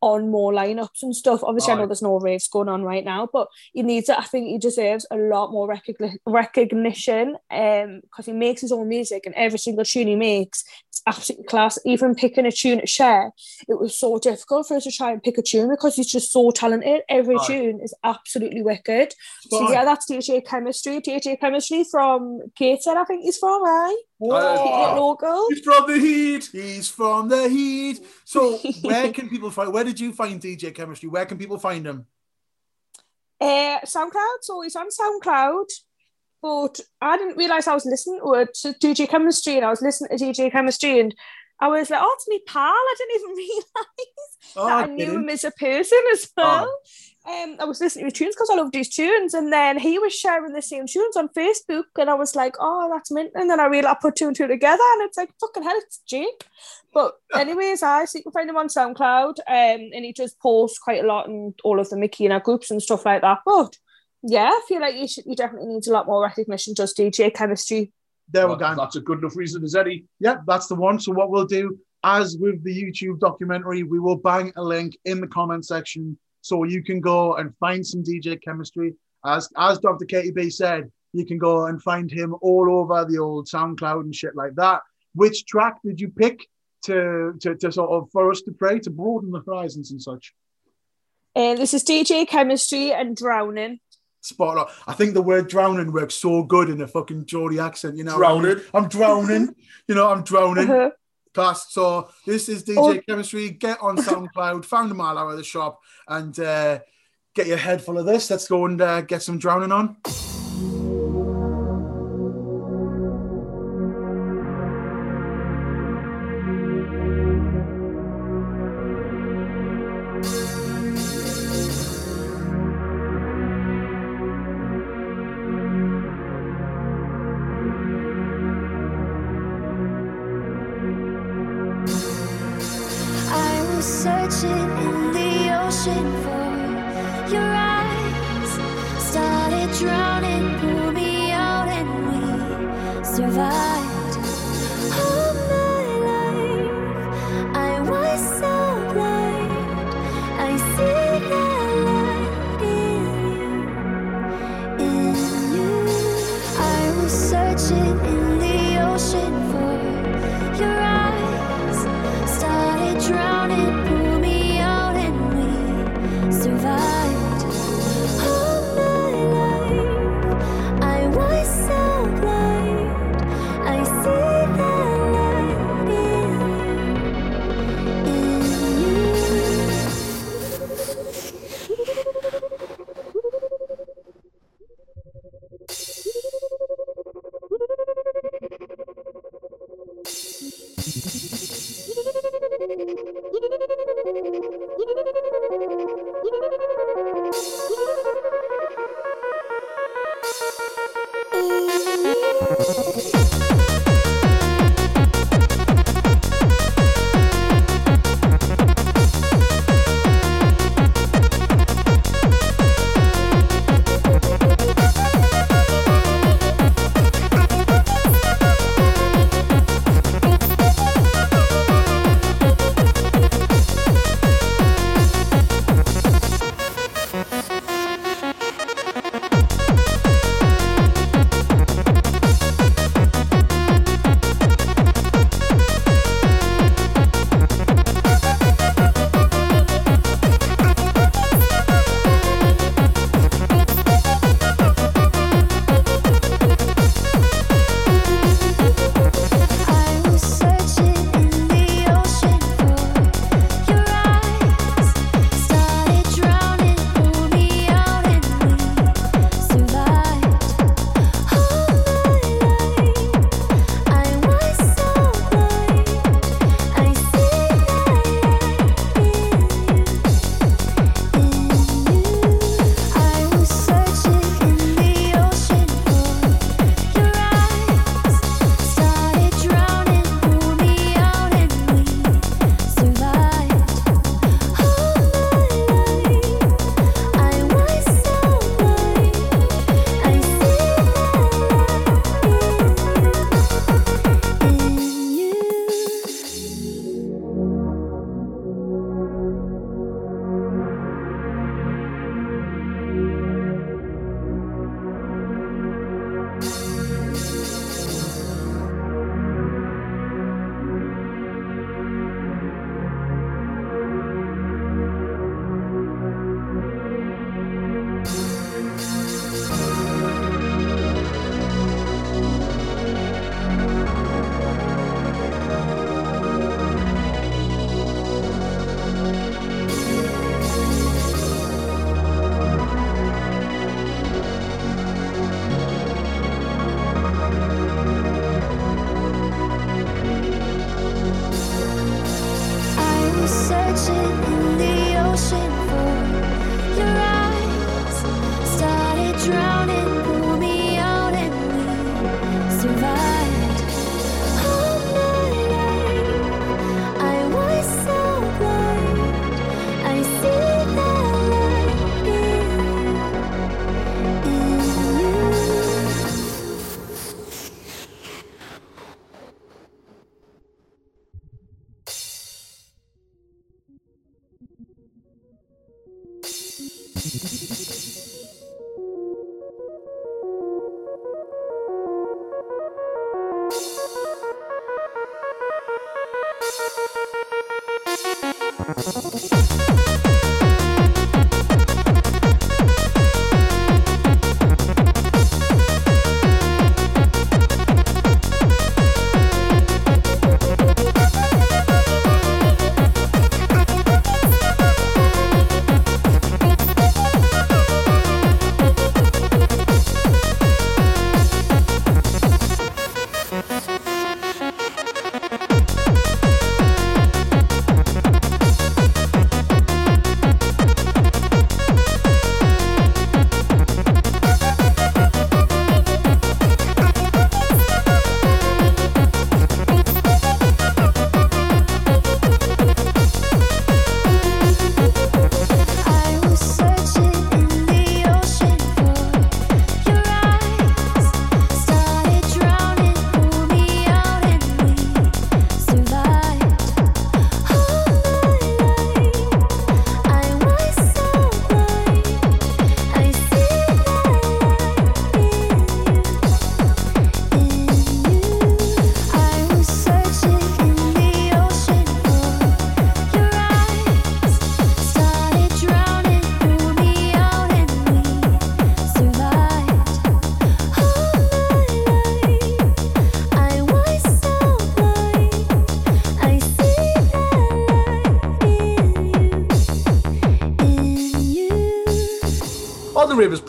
on more lineups and stuff. Obviously, I know there's no raves going on right now, but he needs it. I think he deserves a lot more recogni- recognition um because he makes his own music and every single tune he makes absolutely class. Even picking a tune to share, it was so difficult for us to try and pick a tune because he's just so talented. Every tune is absolutely wicked. So yeah, that's DJ Chemistry. DJ Chemistry from Gateshead, I think he's from, right? Oh. Local. He's from the heat. He's from the heat. So <laughs> where can people find? Where did you find DJ Chemistry? Where can people find him? Uh, SoundCloud, so he's on SoundCloud. But I didn't realise I was listening to, DJ Chemistry and I was listening to DJ Chemistry and I was like, oh, it's me pal. I didn't even <laughs> realise Oh, that I I knew him as a person as well. Um, I was listening to his tunes because I loved his tunes, and then he was sharing the same tunes on Facebook, and I was like, "Oh, that's mint." And then I realized I put two and two together, and it's like, "Fucking hell, it's Jake." But <laughs> anyways, I so you can find him on SoundCloud, um, and he does post quite a lot in all of the Mickey and our groups and stuff like that. But yeah, I feel like you should, he definitely need a lot more recognition. Just DJ chemistry. There we Well, go. That's a good enough reason as any. Yep, that's the one. So what we'll do, as with the YouTube documentary, we will bang a link in the comment section so you can go and find some DJ chemistry. As as Dr. Katie B said, you can go and find him all over the old SoundCloud and shit like that. Which track did you pick to to, to sort of for us to pray to broaden the horizons and such? And this is DJ chemistry and drowning. Spot on. I think the word drowning works so good in a fucking Geordie accent. You know, Drowning. I'm drowning. you know, I'm drowning. Uh-huh. Class. So this is DJ Oh. Chemistry. Get on SoundCloud, <laughs> found a mile out of the shop, and uh, get your head full of this. Let's go and uh, get some drowning on.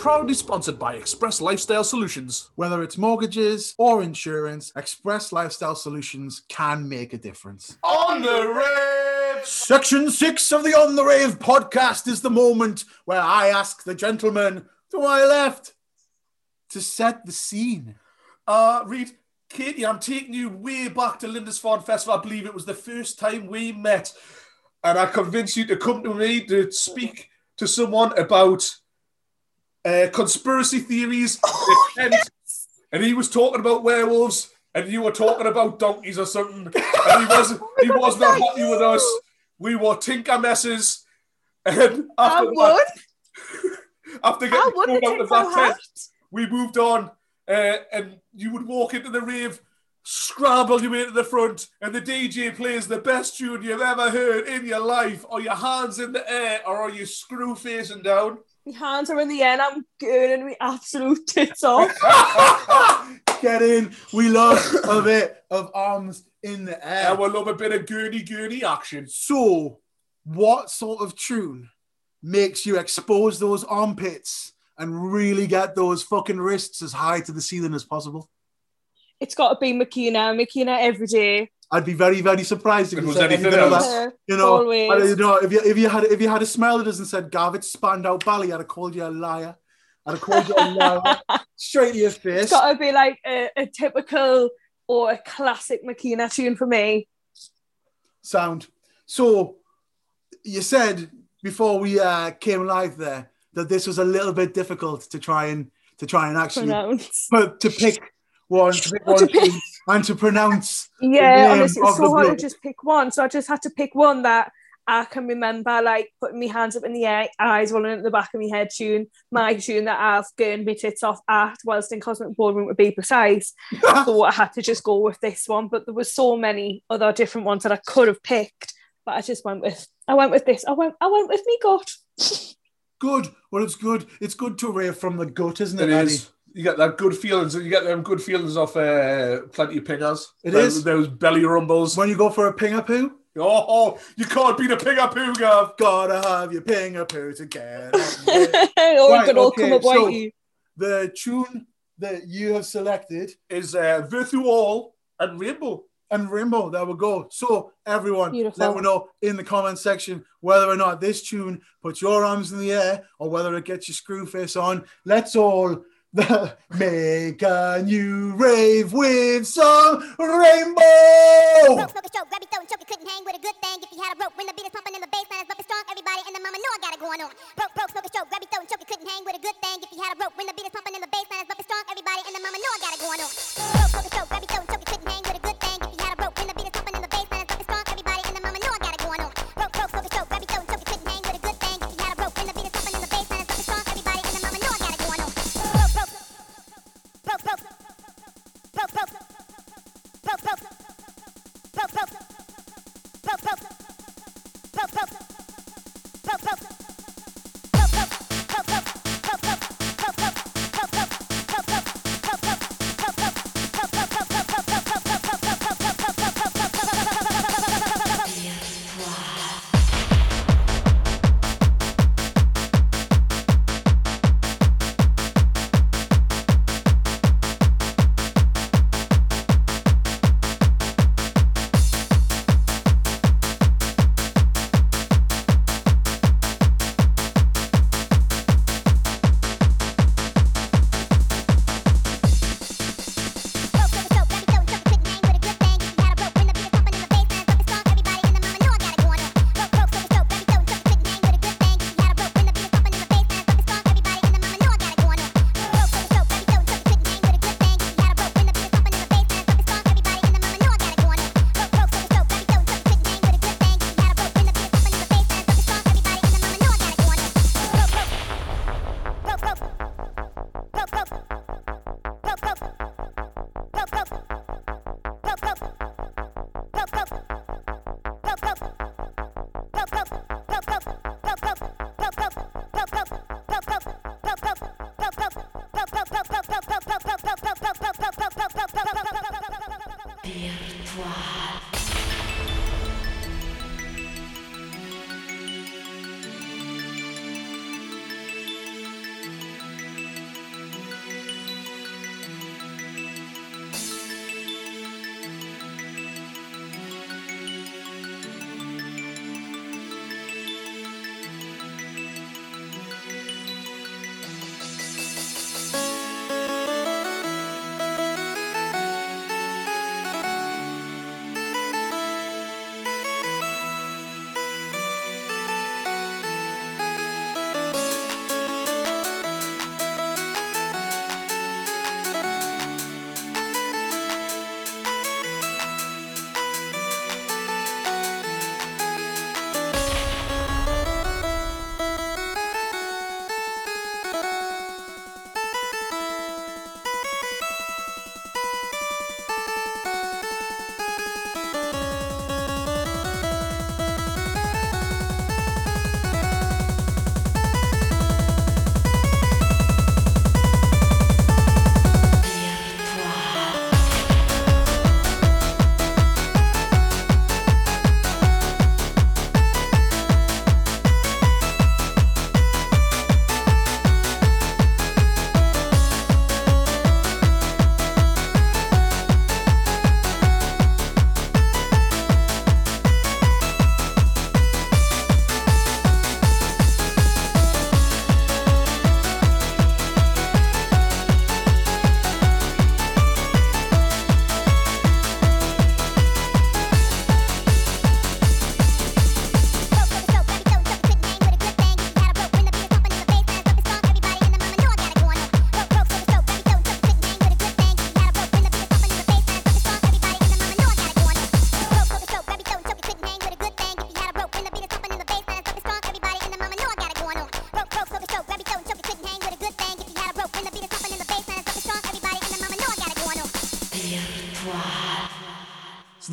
Proudly sponsored by Express Lifestyle Solutions. Whether it's mortgages or insurance, Express Lifestyle Solutions can make a difference. On the Rave! Section six of the On the Rave podcast is the moment where I ask the gentleman to my left to set the scene. Uh, Reed, Katie, I'm taking you way back to Lindisfarne Festival. I believe it was the first time we met. And I convinced you to come to me to speak to someone about uh, conspiracy theories. <laughs> in Kent. And he was talking about werewolves, and you were talking about donkeys or something. <laughs> And he was he was not happy with us. We were tinker messes. And after that, <laughs> after getting thrown out of that hat. tent, we moved on, uh, and you would walk into the rave, scramble your way to the front, and the DJ plays the best tune you've ever heard in your life. Are your hands in the air, or are you screw facing down? My hands are in the air I'm gurning my absolute tits off. <laughs> Get in. We love a bit of arms in the air. I would love a bit of gurney gurney action. So, what sort of tune makes you expose those armpits and really get those fucking wrists as high to the ceiling as possible? It's got to be Makina. Makina every day. I'd be very, very surprised if If you it was said anything anything else. else. You know, always. I- you know, if you if you had if you had a smile that doesn't said Gav, it's out Ballet, I'd have called you a liar. I'd have called you a liar <laughs> straight to your face. It's got to be like a, a typical or a classic Makina tune for me. Sound. So you said before we uh, came live there that this was a little bit difficult to try and to try and actually Pronounce. but to pick one, to pick one to pick- tune and to pronounce. Yeah, name honestly, it's so hard to just pick one. So I just had to pick one that I can remember like putting my hands up in the air, eyes rolling at the back of my head, tune my tune that I've gurned my tits off at whilst in Cosmic Ballroom to be precise. <laughs> so I had to just go with this one. But there were so many other different ones that I could have picked, but I just went with I went with this. I went I went with me gut. Good. Well, it's good. It's good to rave from the gut, isn't it? It Addy? is. You get that good feelings. You get them good feelings off uh, plenty of pingers. It those, is. those belly rumbles. When you go for a pinger poo, Oh, oh, you can't beat a pinger poo, Gav. gotta have your pinger poo to get. <laughs> or Right, it could all okay, come up so- you. the tune that you have selected Is uh, Virtual and Rainbow. and Rainbow. There we go. So everyone, Beautiful. let me know in the comment section whether or not this tune puts your arms in the air or whether it gets your screw face on. Let's all the make a new rave with some rainbow. Stroke, and choke. Couldn't hang with a good thing if had a rope. When the beat is pumping and the bass line is bumping strong, everybody in the mama know I got it going on. Smoke stroke, and choke. Couldn't hang with a good thing if had a rope. When the beat is pumping and the bass line is bumping strong, everybody in the mama know I got it going on. Smoke stroke, and choke.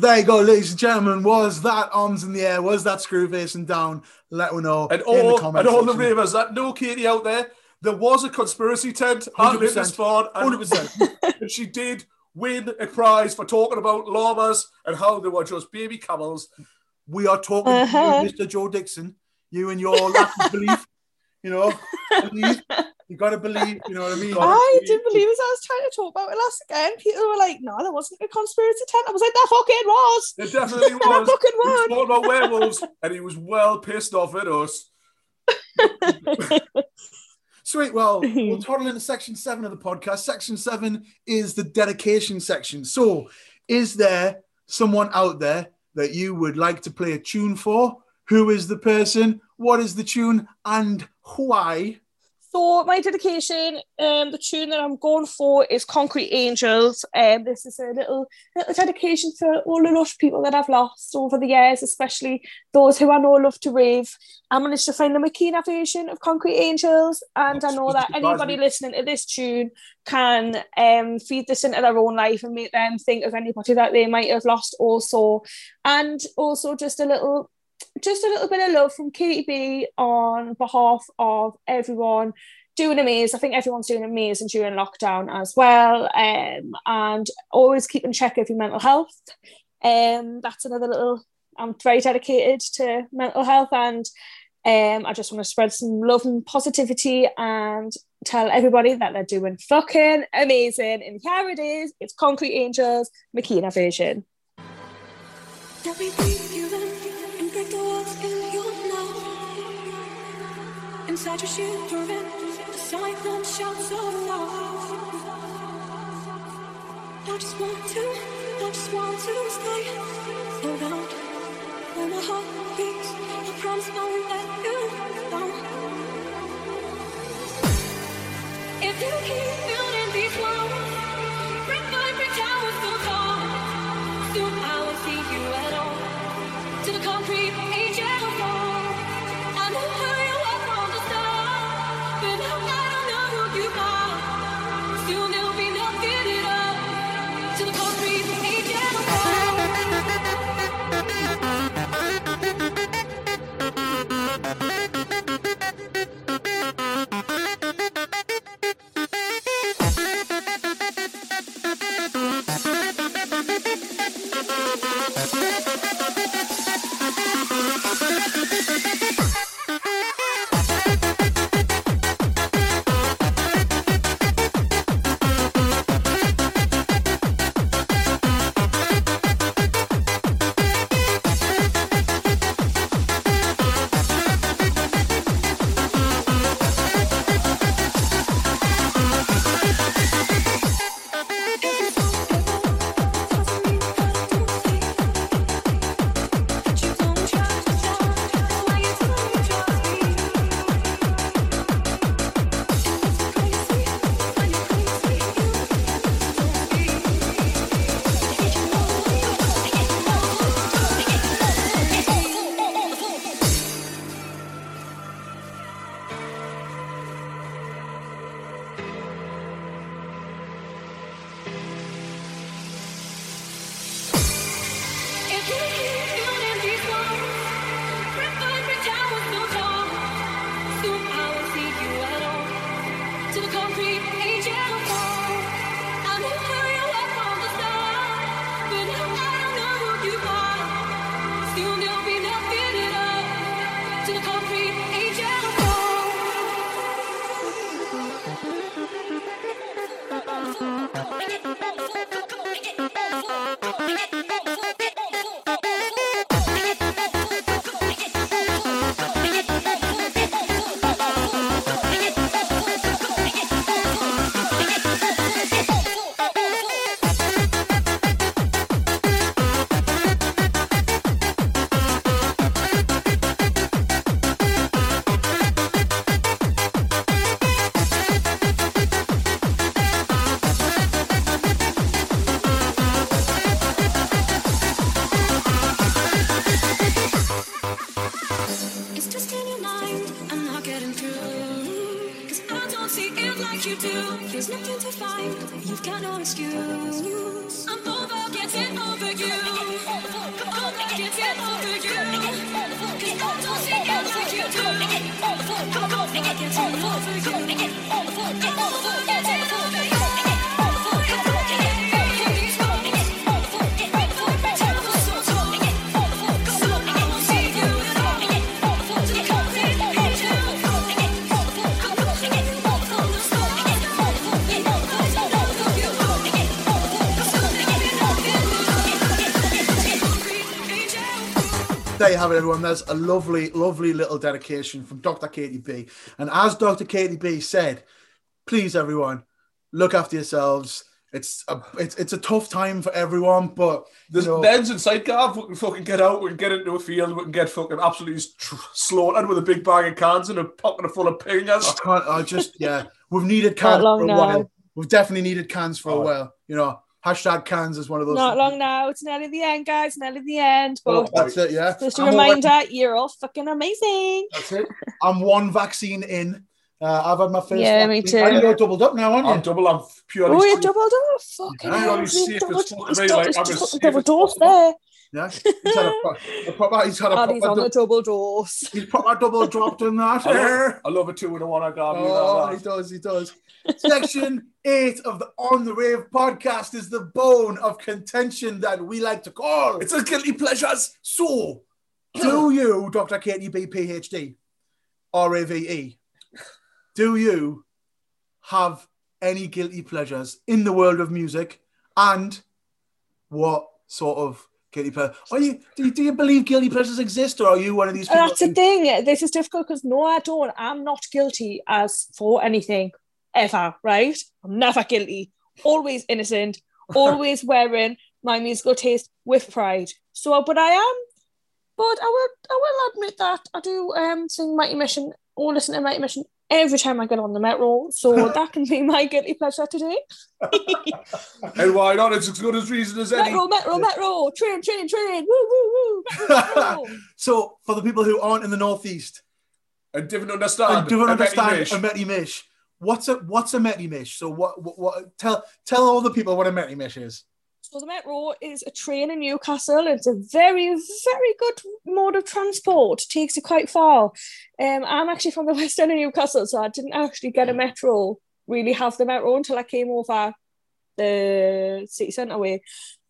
There you go, ladies and gentlemen. Was that arms in the air? Was that screw facing down? Let me know And in the all, comments. and all the section. ravers that know Katie out there, there was a conspiracy tent at 100%. Lindisfarne, and, 100%. <laughs> and she did win a prize for talking about llamas and how they were just baby camels. We are talking Uh-huh. to you, Mr. Joe Dixon. You and your lack of belief. You know, believe. You gotta believe. You know what I mean? I didn't believe as I was trying to talk about it last again. People were like, no, there wasn't a conspiracy tent. I was like, there fucking was. It definitely <laughs> There was. fucking He was was. talking about werewolves, and he was well pissed off at us. <laughs> Sweet. Well, we'll <laughs> toddle into section seven of the podcast. Section seven is the dedication section. So, is there someone out there that you would like to play a tune for? Who is the person? What is the tune? And why? So my dedication, um, the tune that I'm going for is Concrete Angels. Um, this is a little little dedication for all the lush people that I've lost over the years, especially those who I know love to rave. I managed to find the Makina version of Concrete Angels, and I know that anybody me. listening to this tune can um, feed this into their own life and make them think of anybody that they might have lost also, and also just a little just a little bit of love from Katie B on behalf of everyone doing amazing. I think everyone's doing amazing during lockdown as well. Um, and always keep in check of your mental health. Um, that's another little. I'm very dedicated to mental health, and um, I just want to spread some love and positivity and tell everybody that they're doing fucking amazing. And here it is. It's Concrete Angels, Makina version. Inside your shivering, the silent shouts of love. I just want to, I just want to stay around. When my heart beats, I promise I won't let you down. If you keep building these walls, brick by brick towers will fall. Soon I won't see you at all. To the concrete have it, everyone. There's a lovely, lovely little dedication from Dr. Katie B. And as Dr. Katie B said, please, everyone, look after yourselves. It's a it's, it's a tough time for everyone, but you There's know, Neds inside Gav. We can fucking get out. We can get into a field. We can get fucking absolutely tr- slaughtered with a big bag of cans and a pocket full of pingers. I can't. I just yeah. We've needed cans for a now. while. We've definitely needed cans for a Oh. while. You know, hashtag cans is one of those. Not long now. It's nearly the end, guys. Nearly the end. But That's it. Yeah. just a I'm already- reminder, you're all fucking amazing. That's it. I'm one vaccine in. Uh, I've had my first. Yeah, me vaccine. too. And you're doubled up now, aren't you? I'm double. I'm purely. Oh, you safe. doubled up. Fucking Yeah, hell. he's He's safe double, as fuck he's double, like, he's I'm as double, safe dose there. Yeah. He's had a, pro- <laughs> a proper. He's had a And he's proper. on the double dose. he's proper double dropped in that. I love, I love a two and a one. I got you. Oh, he does, he does. Section eight of the On the Rave podcast is the bone of contention that we like to call. It's a guilty pleasures. So, do you, Dr. Katie B, PhD, RAVE, E, do you have any guilty pleasures in the world of music? And what sort of guilty pleasure? Are you, do, you, do you believe guilty pleasures exist, or are you one of these people? That's the thing. This is difficult because no, I don't. I'm not guilty as for anything ever, right? I'm never guilty. Always innocent. <laughs> Always wearing my musical taste with pride. So, but I am. But I will. I will admit that I do um sing Mighty Mission or listen to Mighty Mission every time I get on the metro. So <laughs> that can be my guilty pleasure today. <laughs> And why not? It's as good as reason as any. Metro, metro, metro, train, train, train. Woo, woo, woo. Metro, metro. So, for the people who aren't in the Northeast, And didn't understand. and don't a understand Mish. Mish. What's a what's a Meti Mish? So what, what what tell tell all the people what a Meti Mish is. So the Metro is a train in Newcastle. It's a very, very good mode of transport. Takes you quite far. Um, I'm actually from the <laughs> west end of Newcastle, so I didn't actually get a Metro, really have the Metro until I came over the city centre way.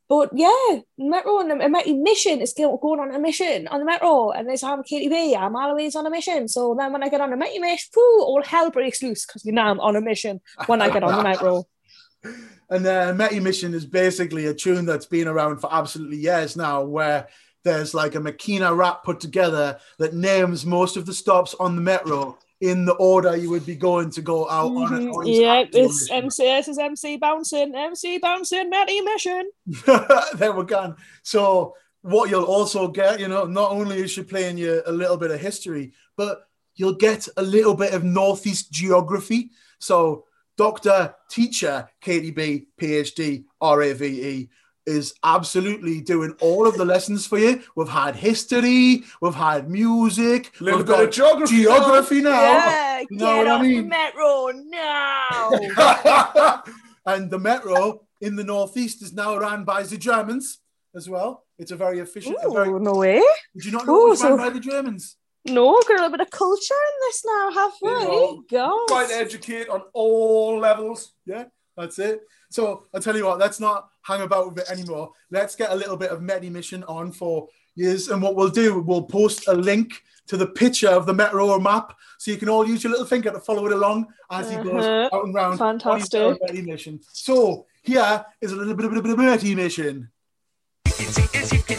But yeah, Metro and the a Metro mission is going on a mission on the Metro, and this I'm Katie B. I'm always on a mission. So then when I get on the Metro Mish, poo, all hell breaks loose because you know I'm on a mission when I get on the Metro. <laughs> And uh, Meti Mission is basically a tune that's been around for absolutely years now, where there's like a Makina rap put together that names most of the stops on the metro in the order you would be going to go out on it. Mhm. Yeah, it's MCS is MC bouncing, MC bouncing, Matty mission. <laughs> there we go. So what you'll also get, you know, not only is she playing you a little bit of history, but you'll get a little bit of Northeast geography. So Dr. Teacher Katie B, PhD, RAVE, is absolutely doing all of the lessons for you. We've had history, we've had music, Little we've got of geography now. geography now. Yeah, you get know what off I mean? the metro now. <laughs> and the metro in the northeast is now run by the Germans as well. It's a very efficient. a very, no way. did you not know Ooh, it was run by the Germans? No, got a little bit of culture in this now, have we? know, God. Trying to educate on all levels. Yeah, that's it. So I'll tell you what, let's not hang about with it anymore. Let's get a little bit of Medi Mission on for years. And what we'll do, we'll post a link to the picture of the Metro map so you can all use your little finger to follow it along as he goes Uh-huh. out and round. Fantastic. little Medi Mission. So here is a little bit of a Medi Mission. As you can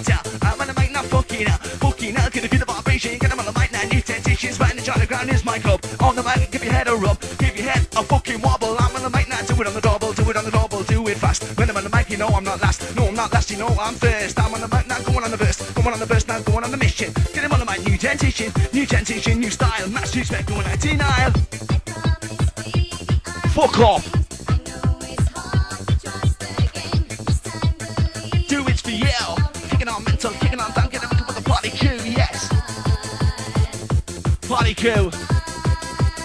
on the mic now, fucking up, fucking up. Can you feel the vibration? Get 'em on the mic now, new sensations. Spanish on the ground is my club. On the mic, give your head a rub, give your head a fucking wobble. I'm on the mic now, do it on the double, do it on the double, do it fast. When I'm on the mic, you know I'm not last. No, I'm not last, you know I'm first. I'm on the mic now, going on the burst, going on the burst now, going on the mission. Get 'em on the mic, new sensation, new sensation, new style. Mass respect, going out denial. Fuck off. Do it for you. Kicking on mental, kicking on down, getting with the party crew, yes. Party crew.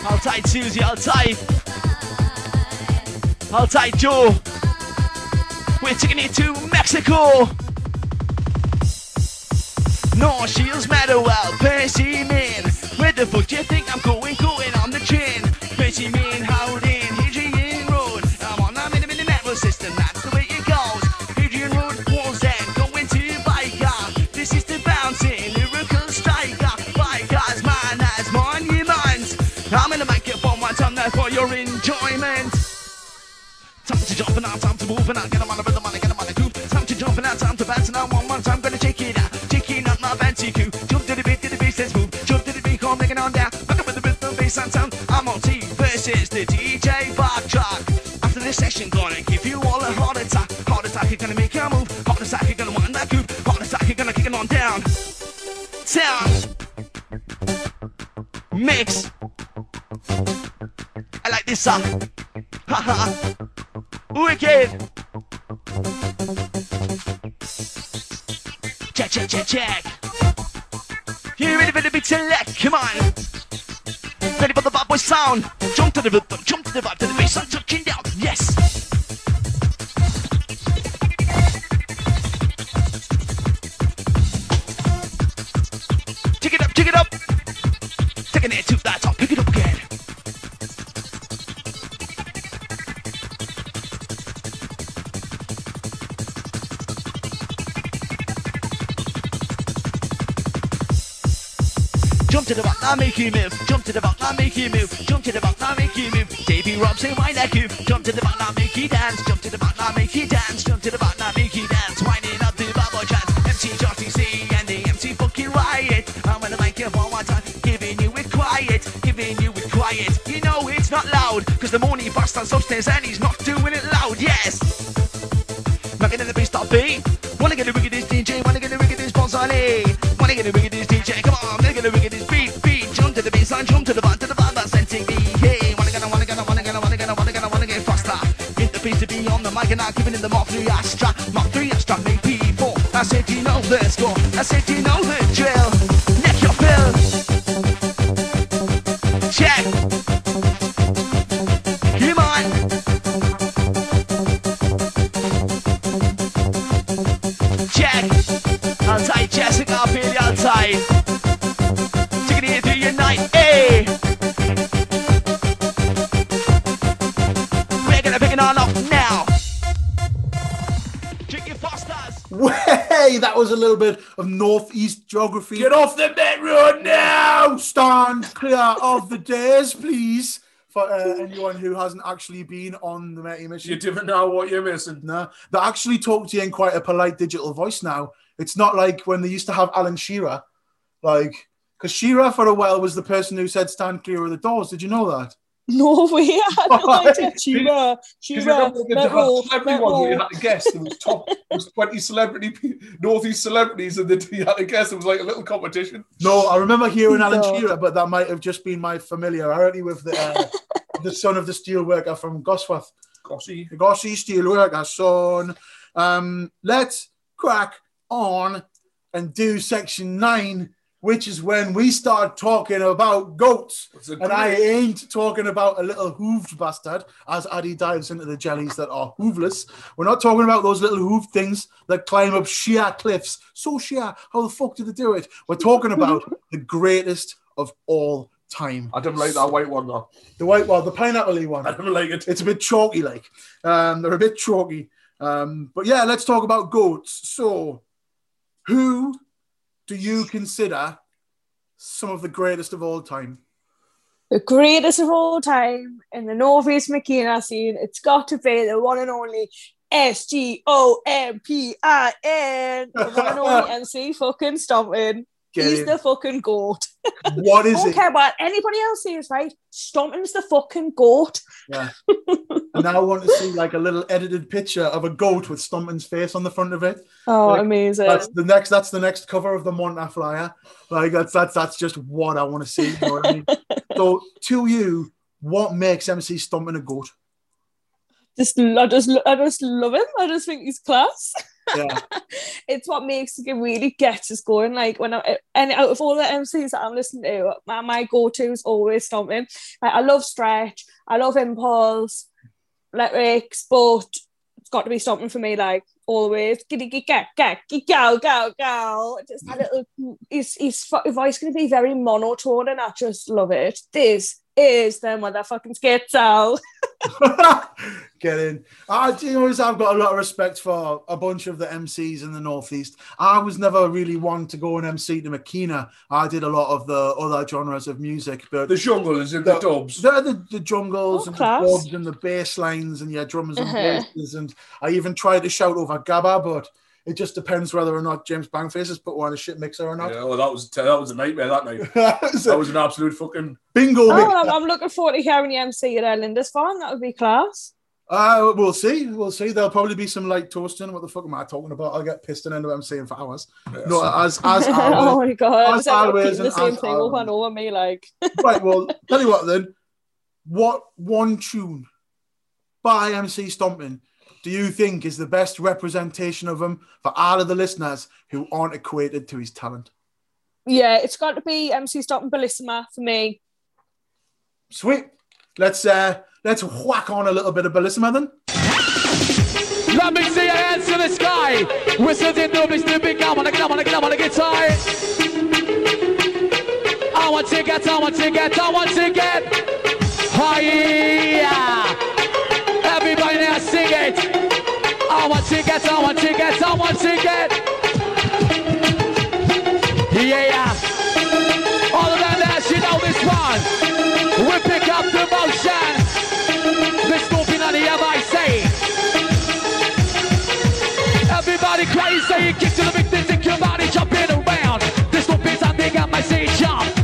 I'll tie Susie, I'll tie. I'll tie Joe. We're taking it to Mexico. No, she's matter well, Percy Main. Where the fuck do you think I'm going? Going on the train. Percy Main, Howden, Hadrian Road. I'm on the minute minute network system, to jump and out, time to move and out, get 'em on the rhythm and get 'em on the groove. Time to jump and out, time to bounce and out. One more time, gonna check it out. Checking out my fancy cue. Jump to the beat, to the bass, let's move. Jump to the beat, come breaking on down. Back up with the rhythm, bass and sound. I'm on T versus the DJ Bob Backtrack. After this session, gonna give you all a heart attack. Heart attack, you're gonna make your move. Heart attack, you're gonna wind that groove. Heart attack, you're gonna kick it on down. Down. Mix. I like this song. Haha. Wicked. Check, check, check, check. You ready for the beat select? Come on. Ready for the bad boy sound? Jump to the rhythm, jump to the vibe, to the bass, I'm touching down. Yes. Take it up, take it up. Taking it to the top, Jump to the back, now make you move. Jump to the back, now make you move. Jump to the back, now make you move. Davy Robson, wind that you? Jump to the back, now make you dance. Jump to the back, now make you dance. Jump to the back, now make you dance. Winding up the bubble chance. MC JTC and the MC fucking riot. I'm gonna make it one more time. Giving you it quiet. Giving you it quiet. You know it's not loud. Cause the morning bastard's upstairs and he's not doing it loud. Yes. Knocking in the bass stop beat. Wanna get a of this DJ, wanna get a of this Bonsani. Bass jump to the bar, to the bar, that's NTV. Hey, wanna get, wanna get, wanna get, wanna get, wanna get, wanna get faster. Hit the beat to be on the mic and I'm giving it the Mark 3 Astra. Mark 3 Astra, make P4. I said you know let's go. I said you know the drill. Of northeast geography. Get off the net road now! Stand clear of the days, please. For uh, anyone who hasn't actually been on the Metty Mission, You didn't know what you're missing. No, they actually talk to you in quite a polite digital voice now. It's not like when they used to have Alan Shearer, like because Shearer for a while was the person who said stand clear of the doors. Did you know that? No way, <laughs> I had no idea. Shearer, Because Shearer, remember the Met hot celebrity one where you had to guess. There was top, there was 20 celebrity, pe- northeast celebrities, and then <laughs> you had to guess. It was like a little competition. No, I remember hearing <laughs> Alan No. Shearer, but that might have just been my familiarity with the uh, the son of the steelworker from Gosforth. Gossy. Gossi steelworker son. Um, let's crack on and do section nine, which is when we start talking about goats. And I ain't talking about a little hooved bastard as Addy dives into the jellies that are hoovless. We're not talking about those little hooved things that climb up sheer cliffs. So sheer, how the fuck do they do it? We're talking about <laughs> the greatest of all time. I don't like that white one though. The white one, the pineapple one. I don't like it. It's a bit chalky, like. Um, they're a bit chalky. Um, but yeah, let's talk about goats. So, who do you consider some of the greatest of all time? The greatest of all time in the Northeast Makina scene, it's got to be the one and only S G O M P I N. The one and only <laughs> MC fucking Stomping. Get He's the fucking goat. <laughs> What is don't it? care what anybody else says, right? Stomping's the fucking goat. Yeah. <laughs> and now I want to see like a little edited picture of a goat with Stumpman's face on the front of it. Oh, Like, amazing. That's the next. That's the next cover of the Monta flyer. Like that's that's that's just what I want to see. You know what I mean? <laughs> so to you, what makes MC Stumpman a goat? Just, I just, I just love him. I just think he's class. Yeah. <laughs> it's what makes it really gets us going. Like when I and out of all the MCs that I'm listening to, my, my go-to is always stomping. Like I love stretch, I love impulse, lyrics, but it's got to be something for me. Like always, giddy giddy go go go go go. Just a mm. little. His his voice going to be very monotone, and I just love it. This is the motherfucking schizo. <laughs> Get in. I do you know, I've got a lot of respect for a bunch of the MCs in the Northeast. I was never really one to go and MC to Makina. I did a lot of the other genres of music, but The jungles is in the dubs. They're the, the jungles Oh, and class. the dubs and the bass lines and yeah, drummers and Uh-huh. basses. And I even tried to shout over Gabba, but It just depends whether or not James Bangface has put one in a shit mixer or not. Yeah, well, that was that was a nightmare that night. <laughs> that was an absolute fucking bingo. Oh, I'm, I'm looking forward to hearing the MC at Lindisfarne. That would be class. Uh, we'll see. We'll see. There'll probably be some like toasting. What the fuck am I talking about? I'll get pissed and end up MCing for hours. No, as as <laughs> oh always, my god! as I always, the same thing over always. and over me, like. <laughs> right. Well, tell you what then. What one tune by MC Stomping do you think is the best representation of him for all of the listeners who aren't equated to his talent? Yeah, it's got to be MC Stop and Bellissima for me. Sweet. Let's uh let's whack on a little bit of Bellissima then. Let me see your hands to the sky. Whistles in the big big I wanna get, I wanna get, I wanna get tired. I want to get, I want to get, I want to get higher. Everybody now sing it. I want get, oh, I want get, oh, I want to get. Yeah. All of them house, you know this one. We pick up the motion. This moving on the MIC. Everybody crazy, kick to the big thing, think your body jumping around. This something I might say jump.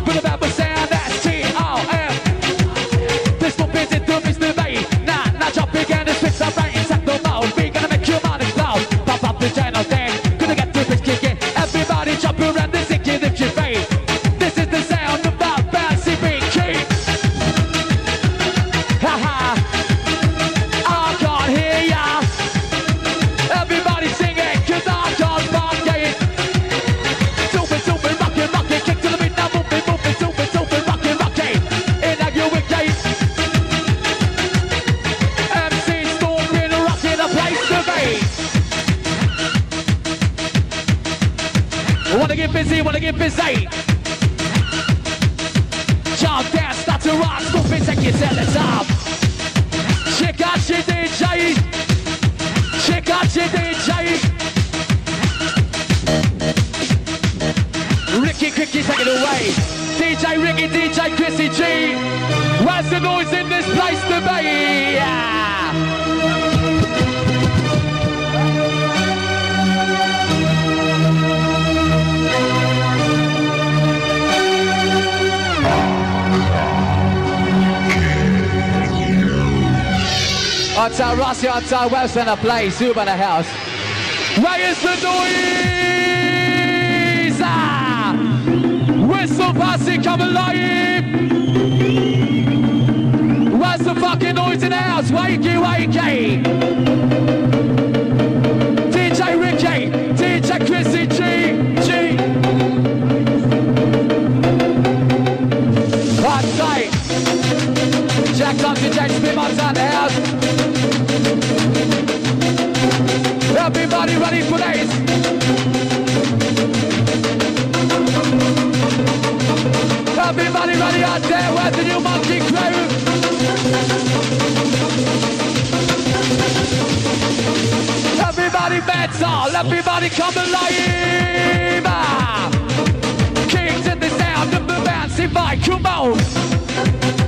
Until Rossi, until West in the place, Super in the house. Where is the noise? Ah! Whistle posse come alive! Where's the fucking noise in the house? Wakey, wakey! DJ Ricky, DJ Chrissy G, G. Hot tight. Jack Thompson, James Spimmon's the house. Everybody ready for this? Everybody ready out there? Where's the new monkey crew? Everybody mental, everybody come alive! Ah! Kings in the sound of the bouncy vibe, come on!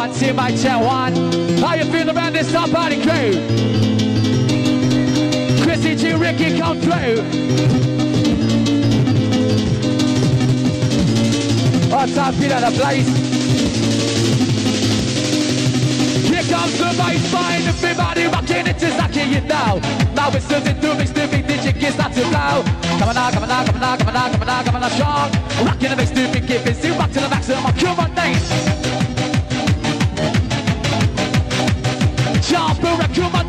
One, two, my check one. How you feeling around this top party crew? Chrissy G, Ricky, come through. On top, feel the place. Here comes the bass line, everybody rocking it is like you know. Now it's still into mix, the big digit gets not to blow. Come on now, come on now, come on now, come on now, come on now, come on now, strong. Rocking the mix, the big get busy, rock to the maximum. Come on, Nate. Around, come on,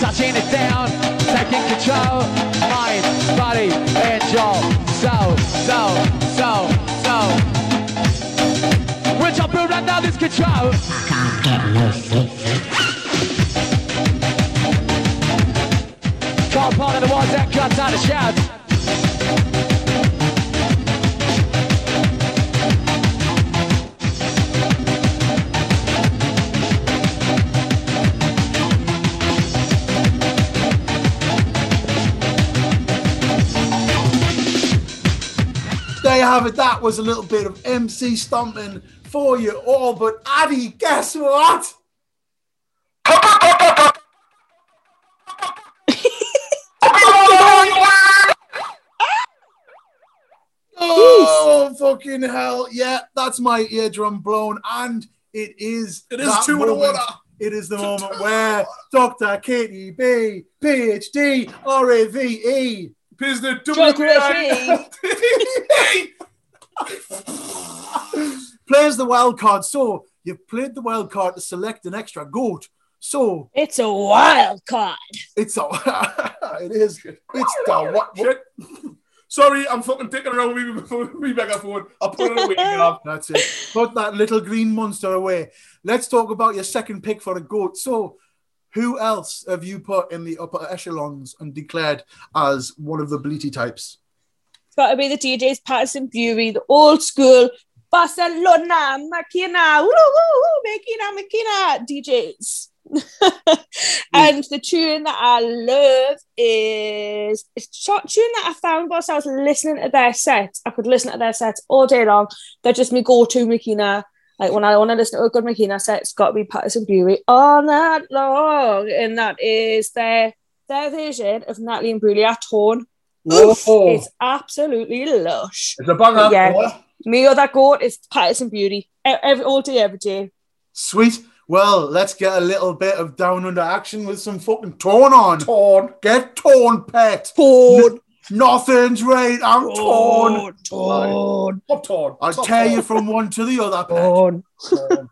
Touching it down, taking control. Mind, body, and jaw. So, so, so, so. We're jumping around now, this control. I can't get no Call part of the ones that cuts out the shout. It. That was a little bit of MC stomping for you all. But Addy, guess what? Oh, fucking hell. Yeah, that's my eardrum blown. And it is. It is two in a moment- water. It is the moment where Dr. Katie B, PhD, RAVE, Business <laughs> plays the wild card. So you've played the wild card to select an extra goat. So It's a wild card. it's a <laughs> it is it's the <laughs> what, Shit. Sorry, I'm fucking taking around with me, me megaphone. I'll put it away now. That's it. Put that little green monster away. Let's talk about your second pick for a goat. So, who else have you put in the upper echelons and declared as one of the bleaty types? It's got to be the DJs Pastis & Buenri, the old school Barcelona, Makina, woo, woo, woo, Makina, Makina DJs. <laughs> Hmm. and the tune that I love is it's a short tune that I found whilst I was listening to their sets. I could listen to their sets all day long. They're just my go-to Makina. Like when I want to listen to a good Makina set, it's got to be Pastis & Buenri all night long. And that is their their version of Natalie and Brulia Tone. Oof, Whoa. it's absolutely lush. It's a banger. But yeah, What? me or that goat is Pastis & Buenri. Every all day, every day. Sweet. Well, let's get a little bit of down under action with some fucking torn on. Torn. Get torn, pet. Torn. Nothing's right. I'm torn. Torn. Top torn. I'll tear you from one to the other. Torn. Torn.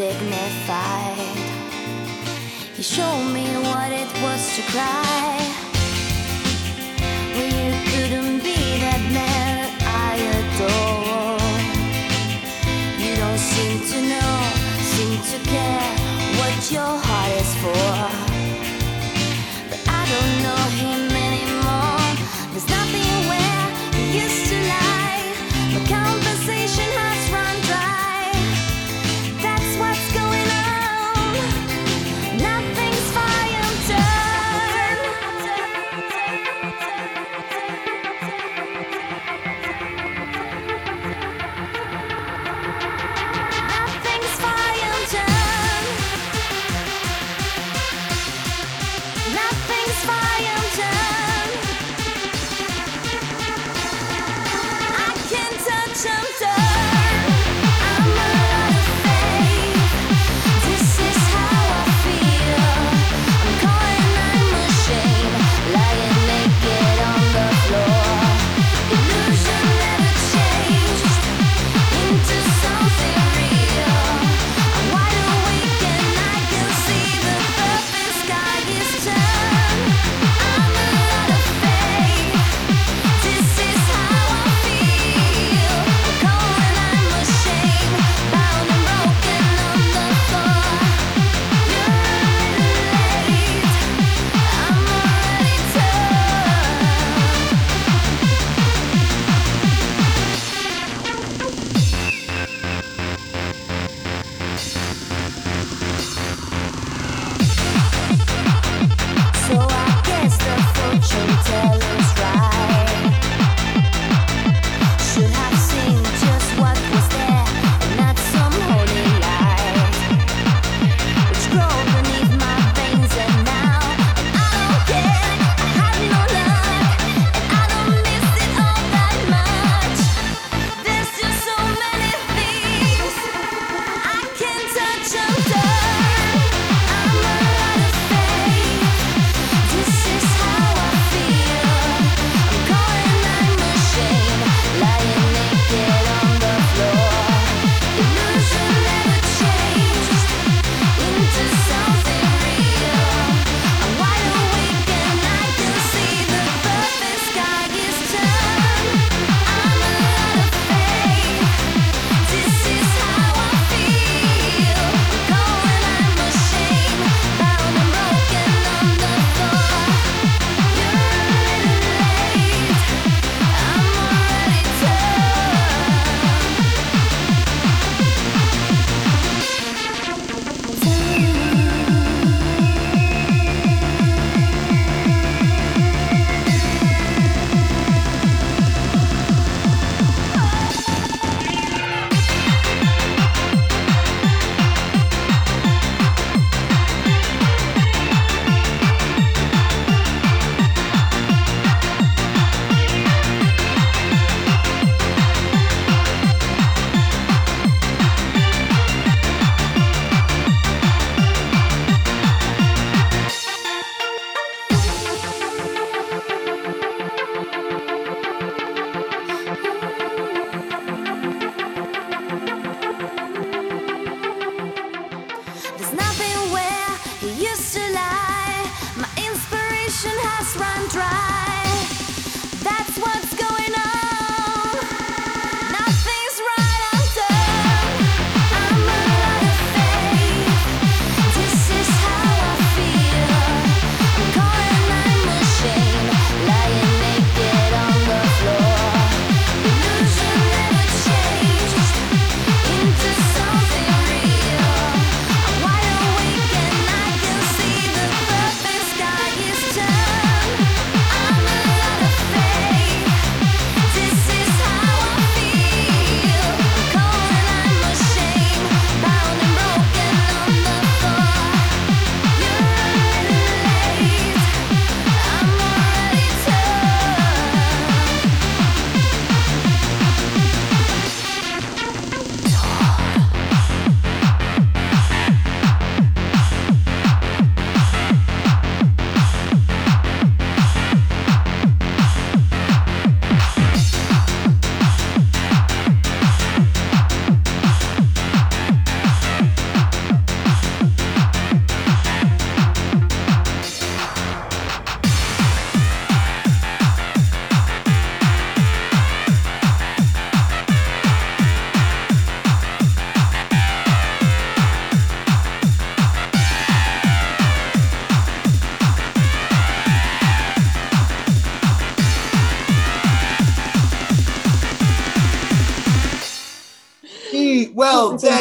He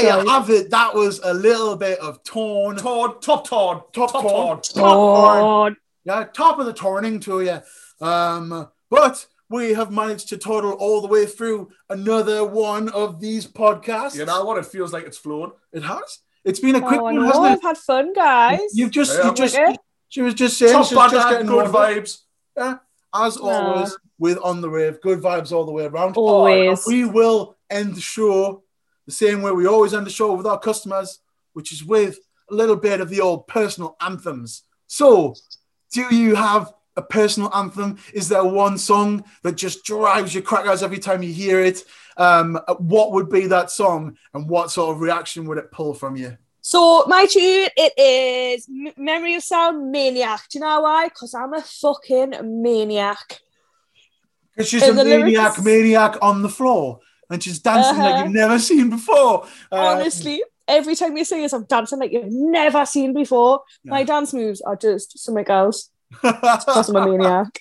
there you you have it. That was a little bit of torn. Torn, top torn, top, top torn, torn. top torn. Torn. Yeah, top of the turning to you. Um, but we have managed to total all the way through another one of these podcasts. You know what? It feels like it's flown. It has. It's been a quick Oh, I one, know. hasn't it? I've had fun, guys. You've just, Yeah. you just, Okay. she was just saying, Top she's just getting good vibes. Yeah, as Nah. always, with On the Rave, good vibes all the way around. Always. We will end the show the same way we always end the show with our customers, which is with a little bit of the old personal anthems. So, do you have a personal anthem? Is there one song that just drives your crackers every time you hear it? Um, what would be that song, and what sort of reaction would it pull from you? So my tune it is Memory of Sound Maniac. Do you know why? Because I'm a fucking maniac. Because she's And a maniac, lyrics- maniac on the floor, and she's dancing like Uh-huh. you've never seen before. Uh, Honestly, every time you sing this, I'm dancing like you've never seen before. My dance moves are just something else. <laughs> Because I'm a maniac.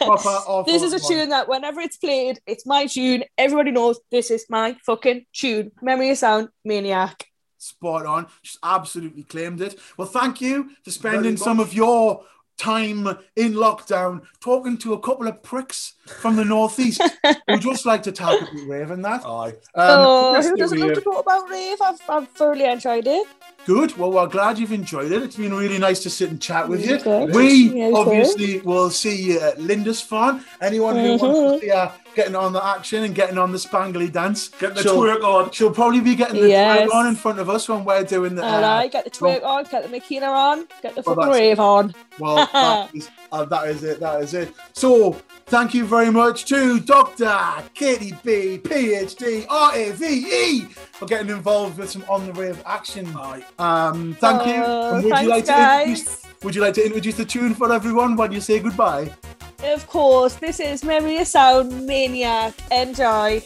proper <laughs> this is a tune that whenever it's played, it's my tune. Everybody knows this is my fucking tune. Memory of Sound Maniac. spot on. Just absolutely claimed it. Well, thank you for spending some of your time in lockdown talking to a couple of pricks from the northeast who <laughs> just like to talk about rave and that. Aye. Um, oh, who doesn't we, love to talk about rave? I've, I've thoroughly enjoyed it. Good. Well, we're glad you've enjoyed it. It's been really nice to sit and chat with you. Good. We Yeah, good. obviously will see you at Lindisfarne. Anyone who wants Mhm. to see her getting on the action and getting on the spangly dance, Get the she'll, twerk on. she'll probably be getting the Yes. twerk on in front of us when we're doing the. All uh, right, get the twerk on, get the Makina on, get the Well, fucking rave on. Well, that <laughs> is, uh, that is it. That is it. So, thank you very much to Dr. Katie B, PhD, RAVE, for getting involved with some on the rave action. Aye. Um, thank you. Oh, And would you thanks, like to guys. introduce? Would you like to introduce the tune for everyone when you say goodbye? Of course, this is Memory of Sound Maniac. Enjoy.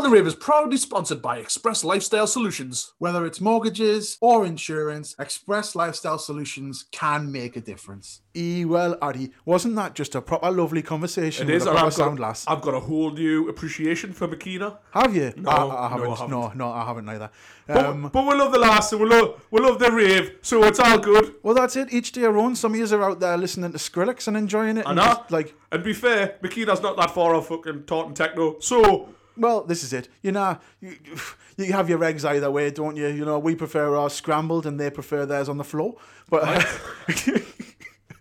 On the Rave is proudly sponsored by Express Lifestyle Solutions. Whether it's mortgages or insurance, Express Lifestyle Solutions can make a difference. E well, Addy, wasn't that just a proper lovely conversation It is, a I've sound got, lass? I've got a whole new appreciation for Makina. Have you? No, I, I no, I haven't. haven't. No, no, I haven't either. But, Um, but we love the lass and we love, we love the rave, so it's all good. well, that's it. Each day their own. Some of you are out there listening to Skrillex and enjoying it. I and know. just, like, And be fair, Makina's not that far off fucking Taunton Techno, so well, this is it. You know, you, you have your eggs either way, don't you? You know, we prefer ours scrambled and they prefer theirs on the floor. But uh, <laughs>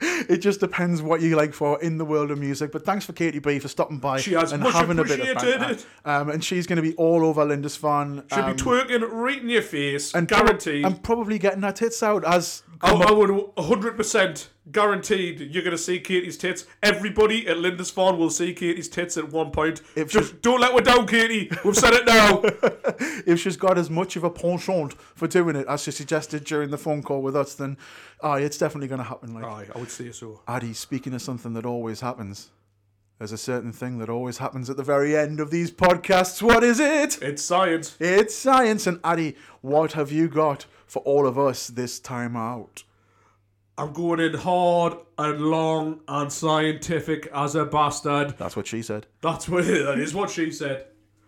it just depends what you like for in the world of music. But thanks for Katie B for stopping by and having a bit of it. Um, and she's going to be all over Lindisfarne. she'll um, be twerking right in your face, and guaranteed. and probably getting her tits out as. I, I would 100% guaranteed you're going to see Katie's tits. Everybody at Lindisfarne will see Katie's tits at one point. If Just don't let her down, Katie. We've said it now. <laughs> if she's got as much of a penchant for doing it as she suggested during the phone call with us, then aye, it's definitely going to happen. Like, Aye, I would say so. Addy, speaking of something that always happens, there's a certain thing that always happens at the very end of these podcasts. What is it? It's science. It's science. And Addy, what have you got for all of us this time out? I'm going in hard and long and scientific as a bastard. That's what she said. That's what <laughs> that is what she said.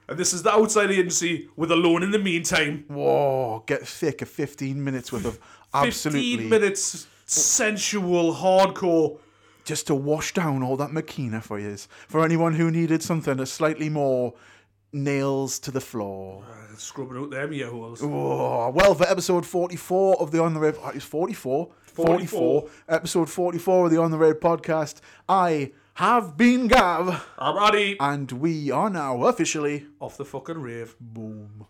And this is the outside agency with a loan in the Meantime. Whoa, get thick of 15 minutes worth of <laughs> absolutely 15 minutes sensual hardcore. just to wash down all that Makina for you. For anyone who needed something a slightly more nails to the floor. Scrubbing out them ear holes. Oh, well, for episode 44 of the On the Rave, oh, uh, it's 44? 44. Episode 44 of the On the Rave podcast. I have been Gav. I'm Addy. And we are now officially Off the fucking rave. boom.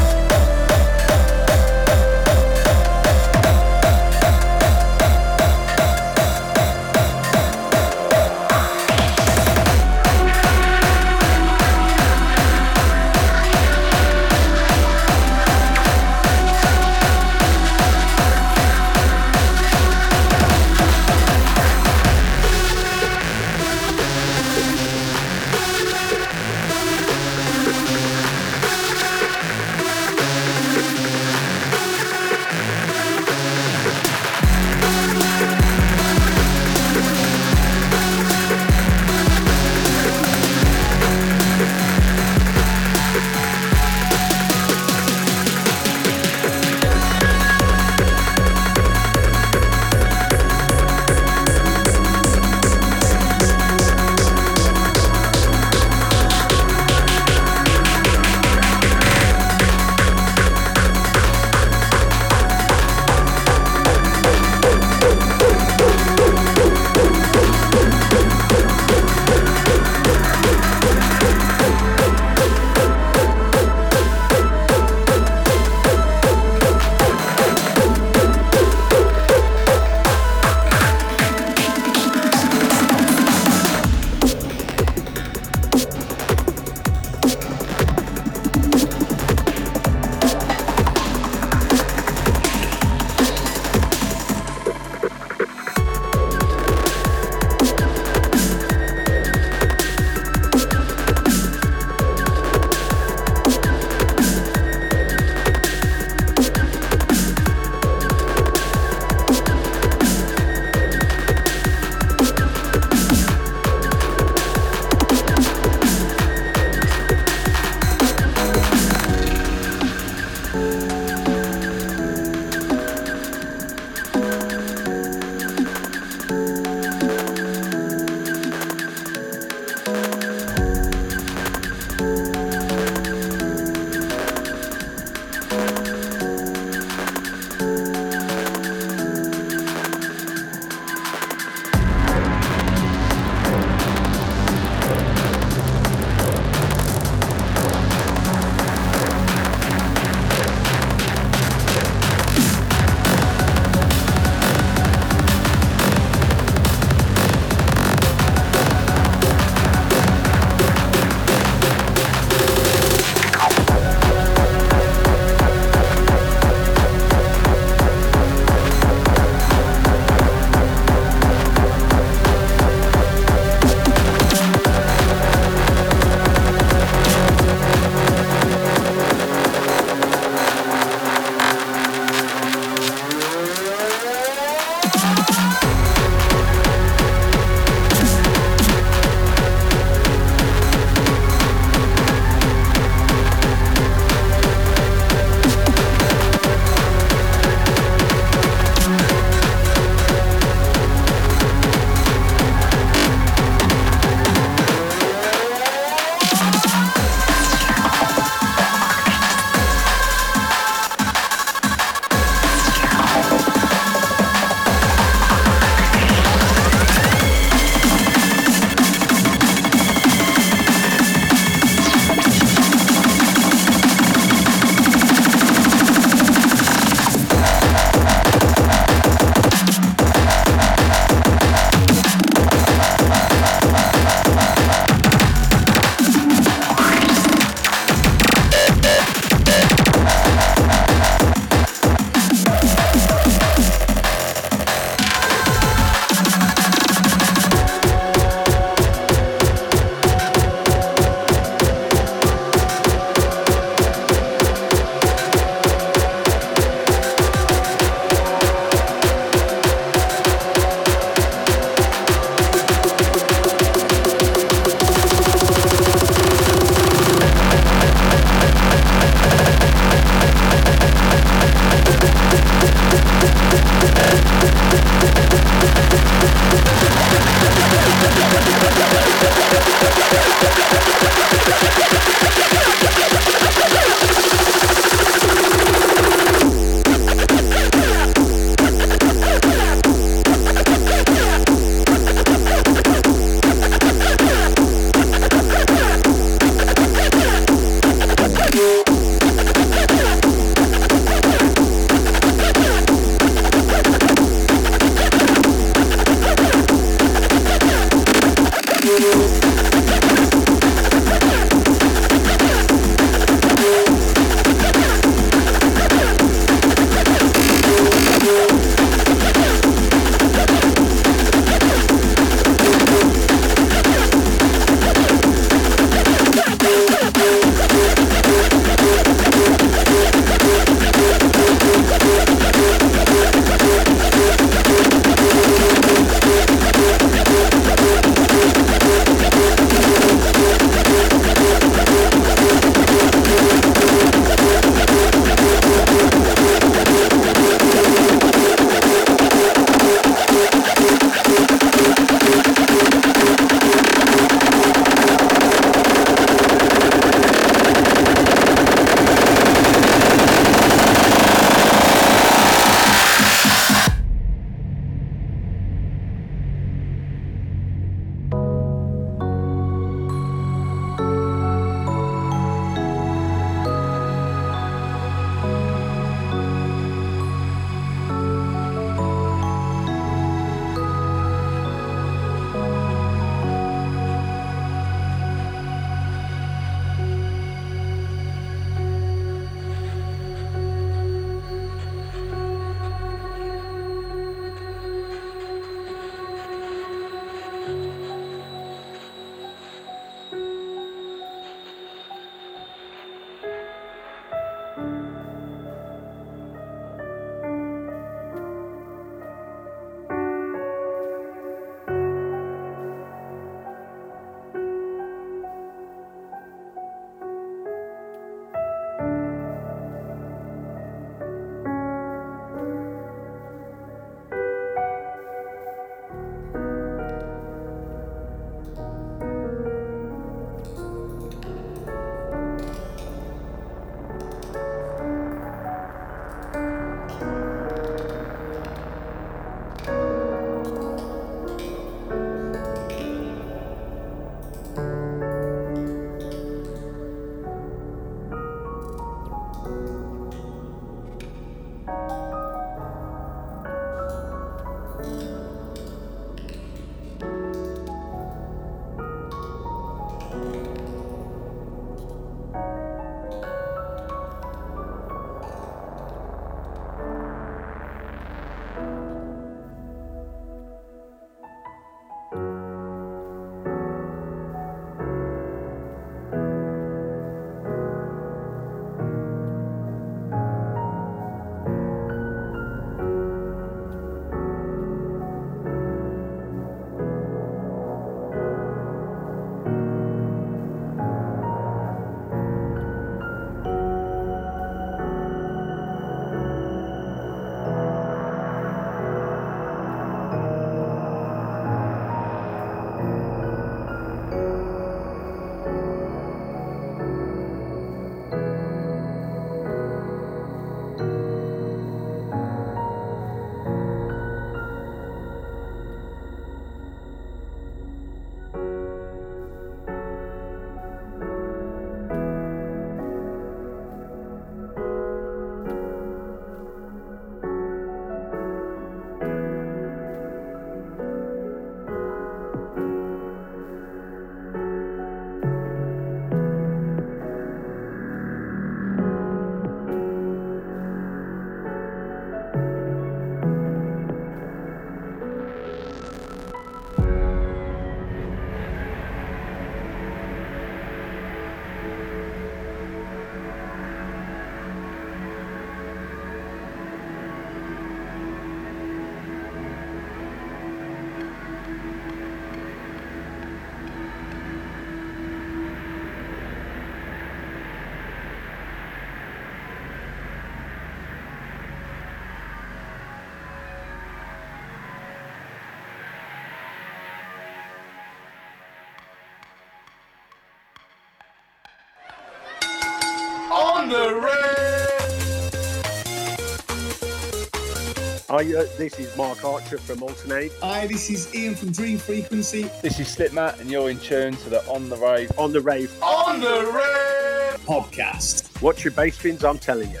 Hi, uh, this is Mark Archer from Altern-8. Hi, this is Ian from Dream Frequency. This is Slipmatt, and you're in tune to the On the Rave. On the rave. On the rave. Podcast. Watch your bass bins, I'm telling you.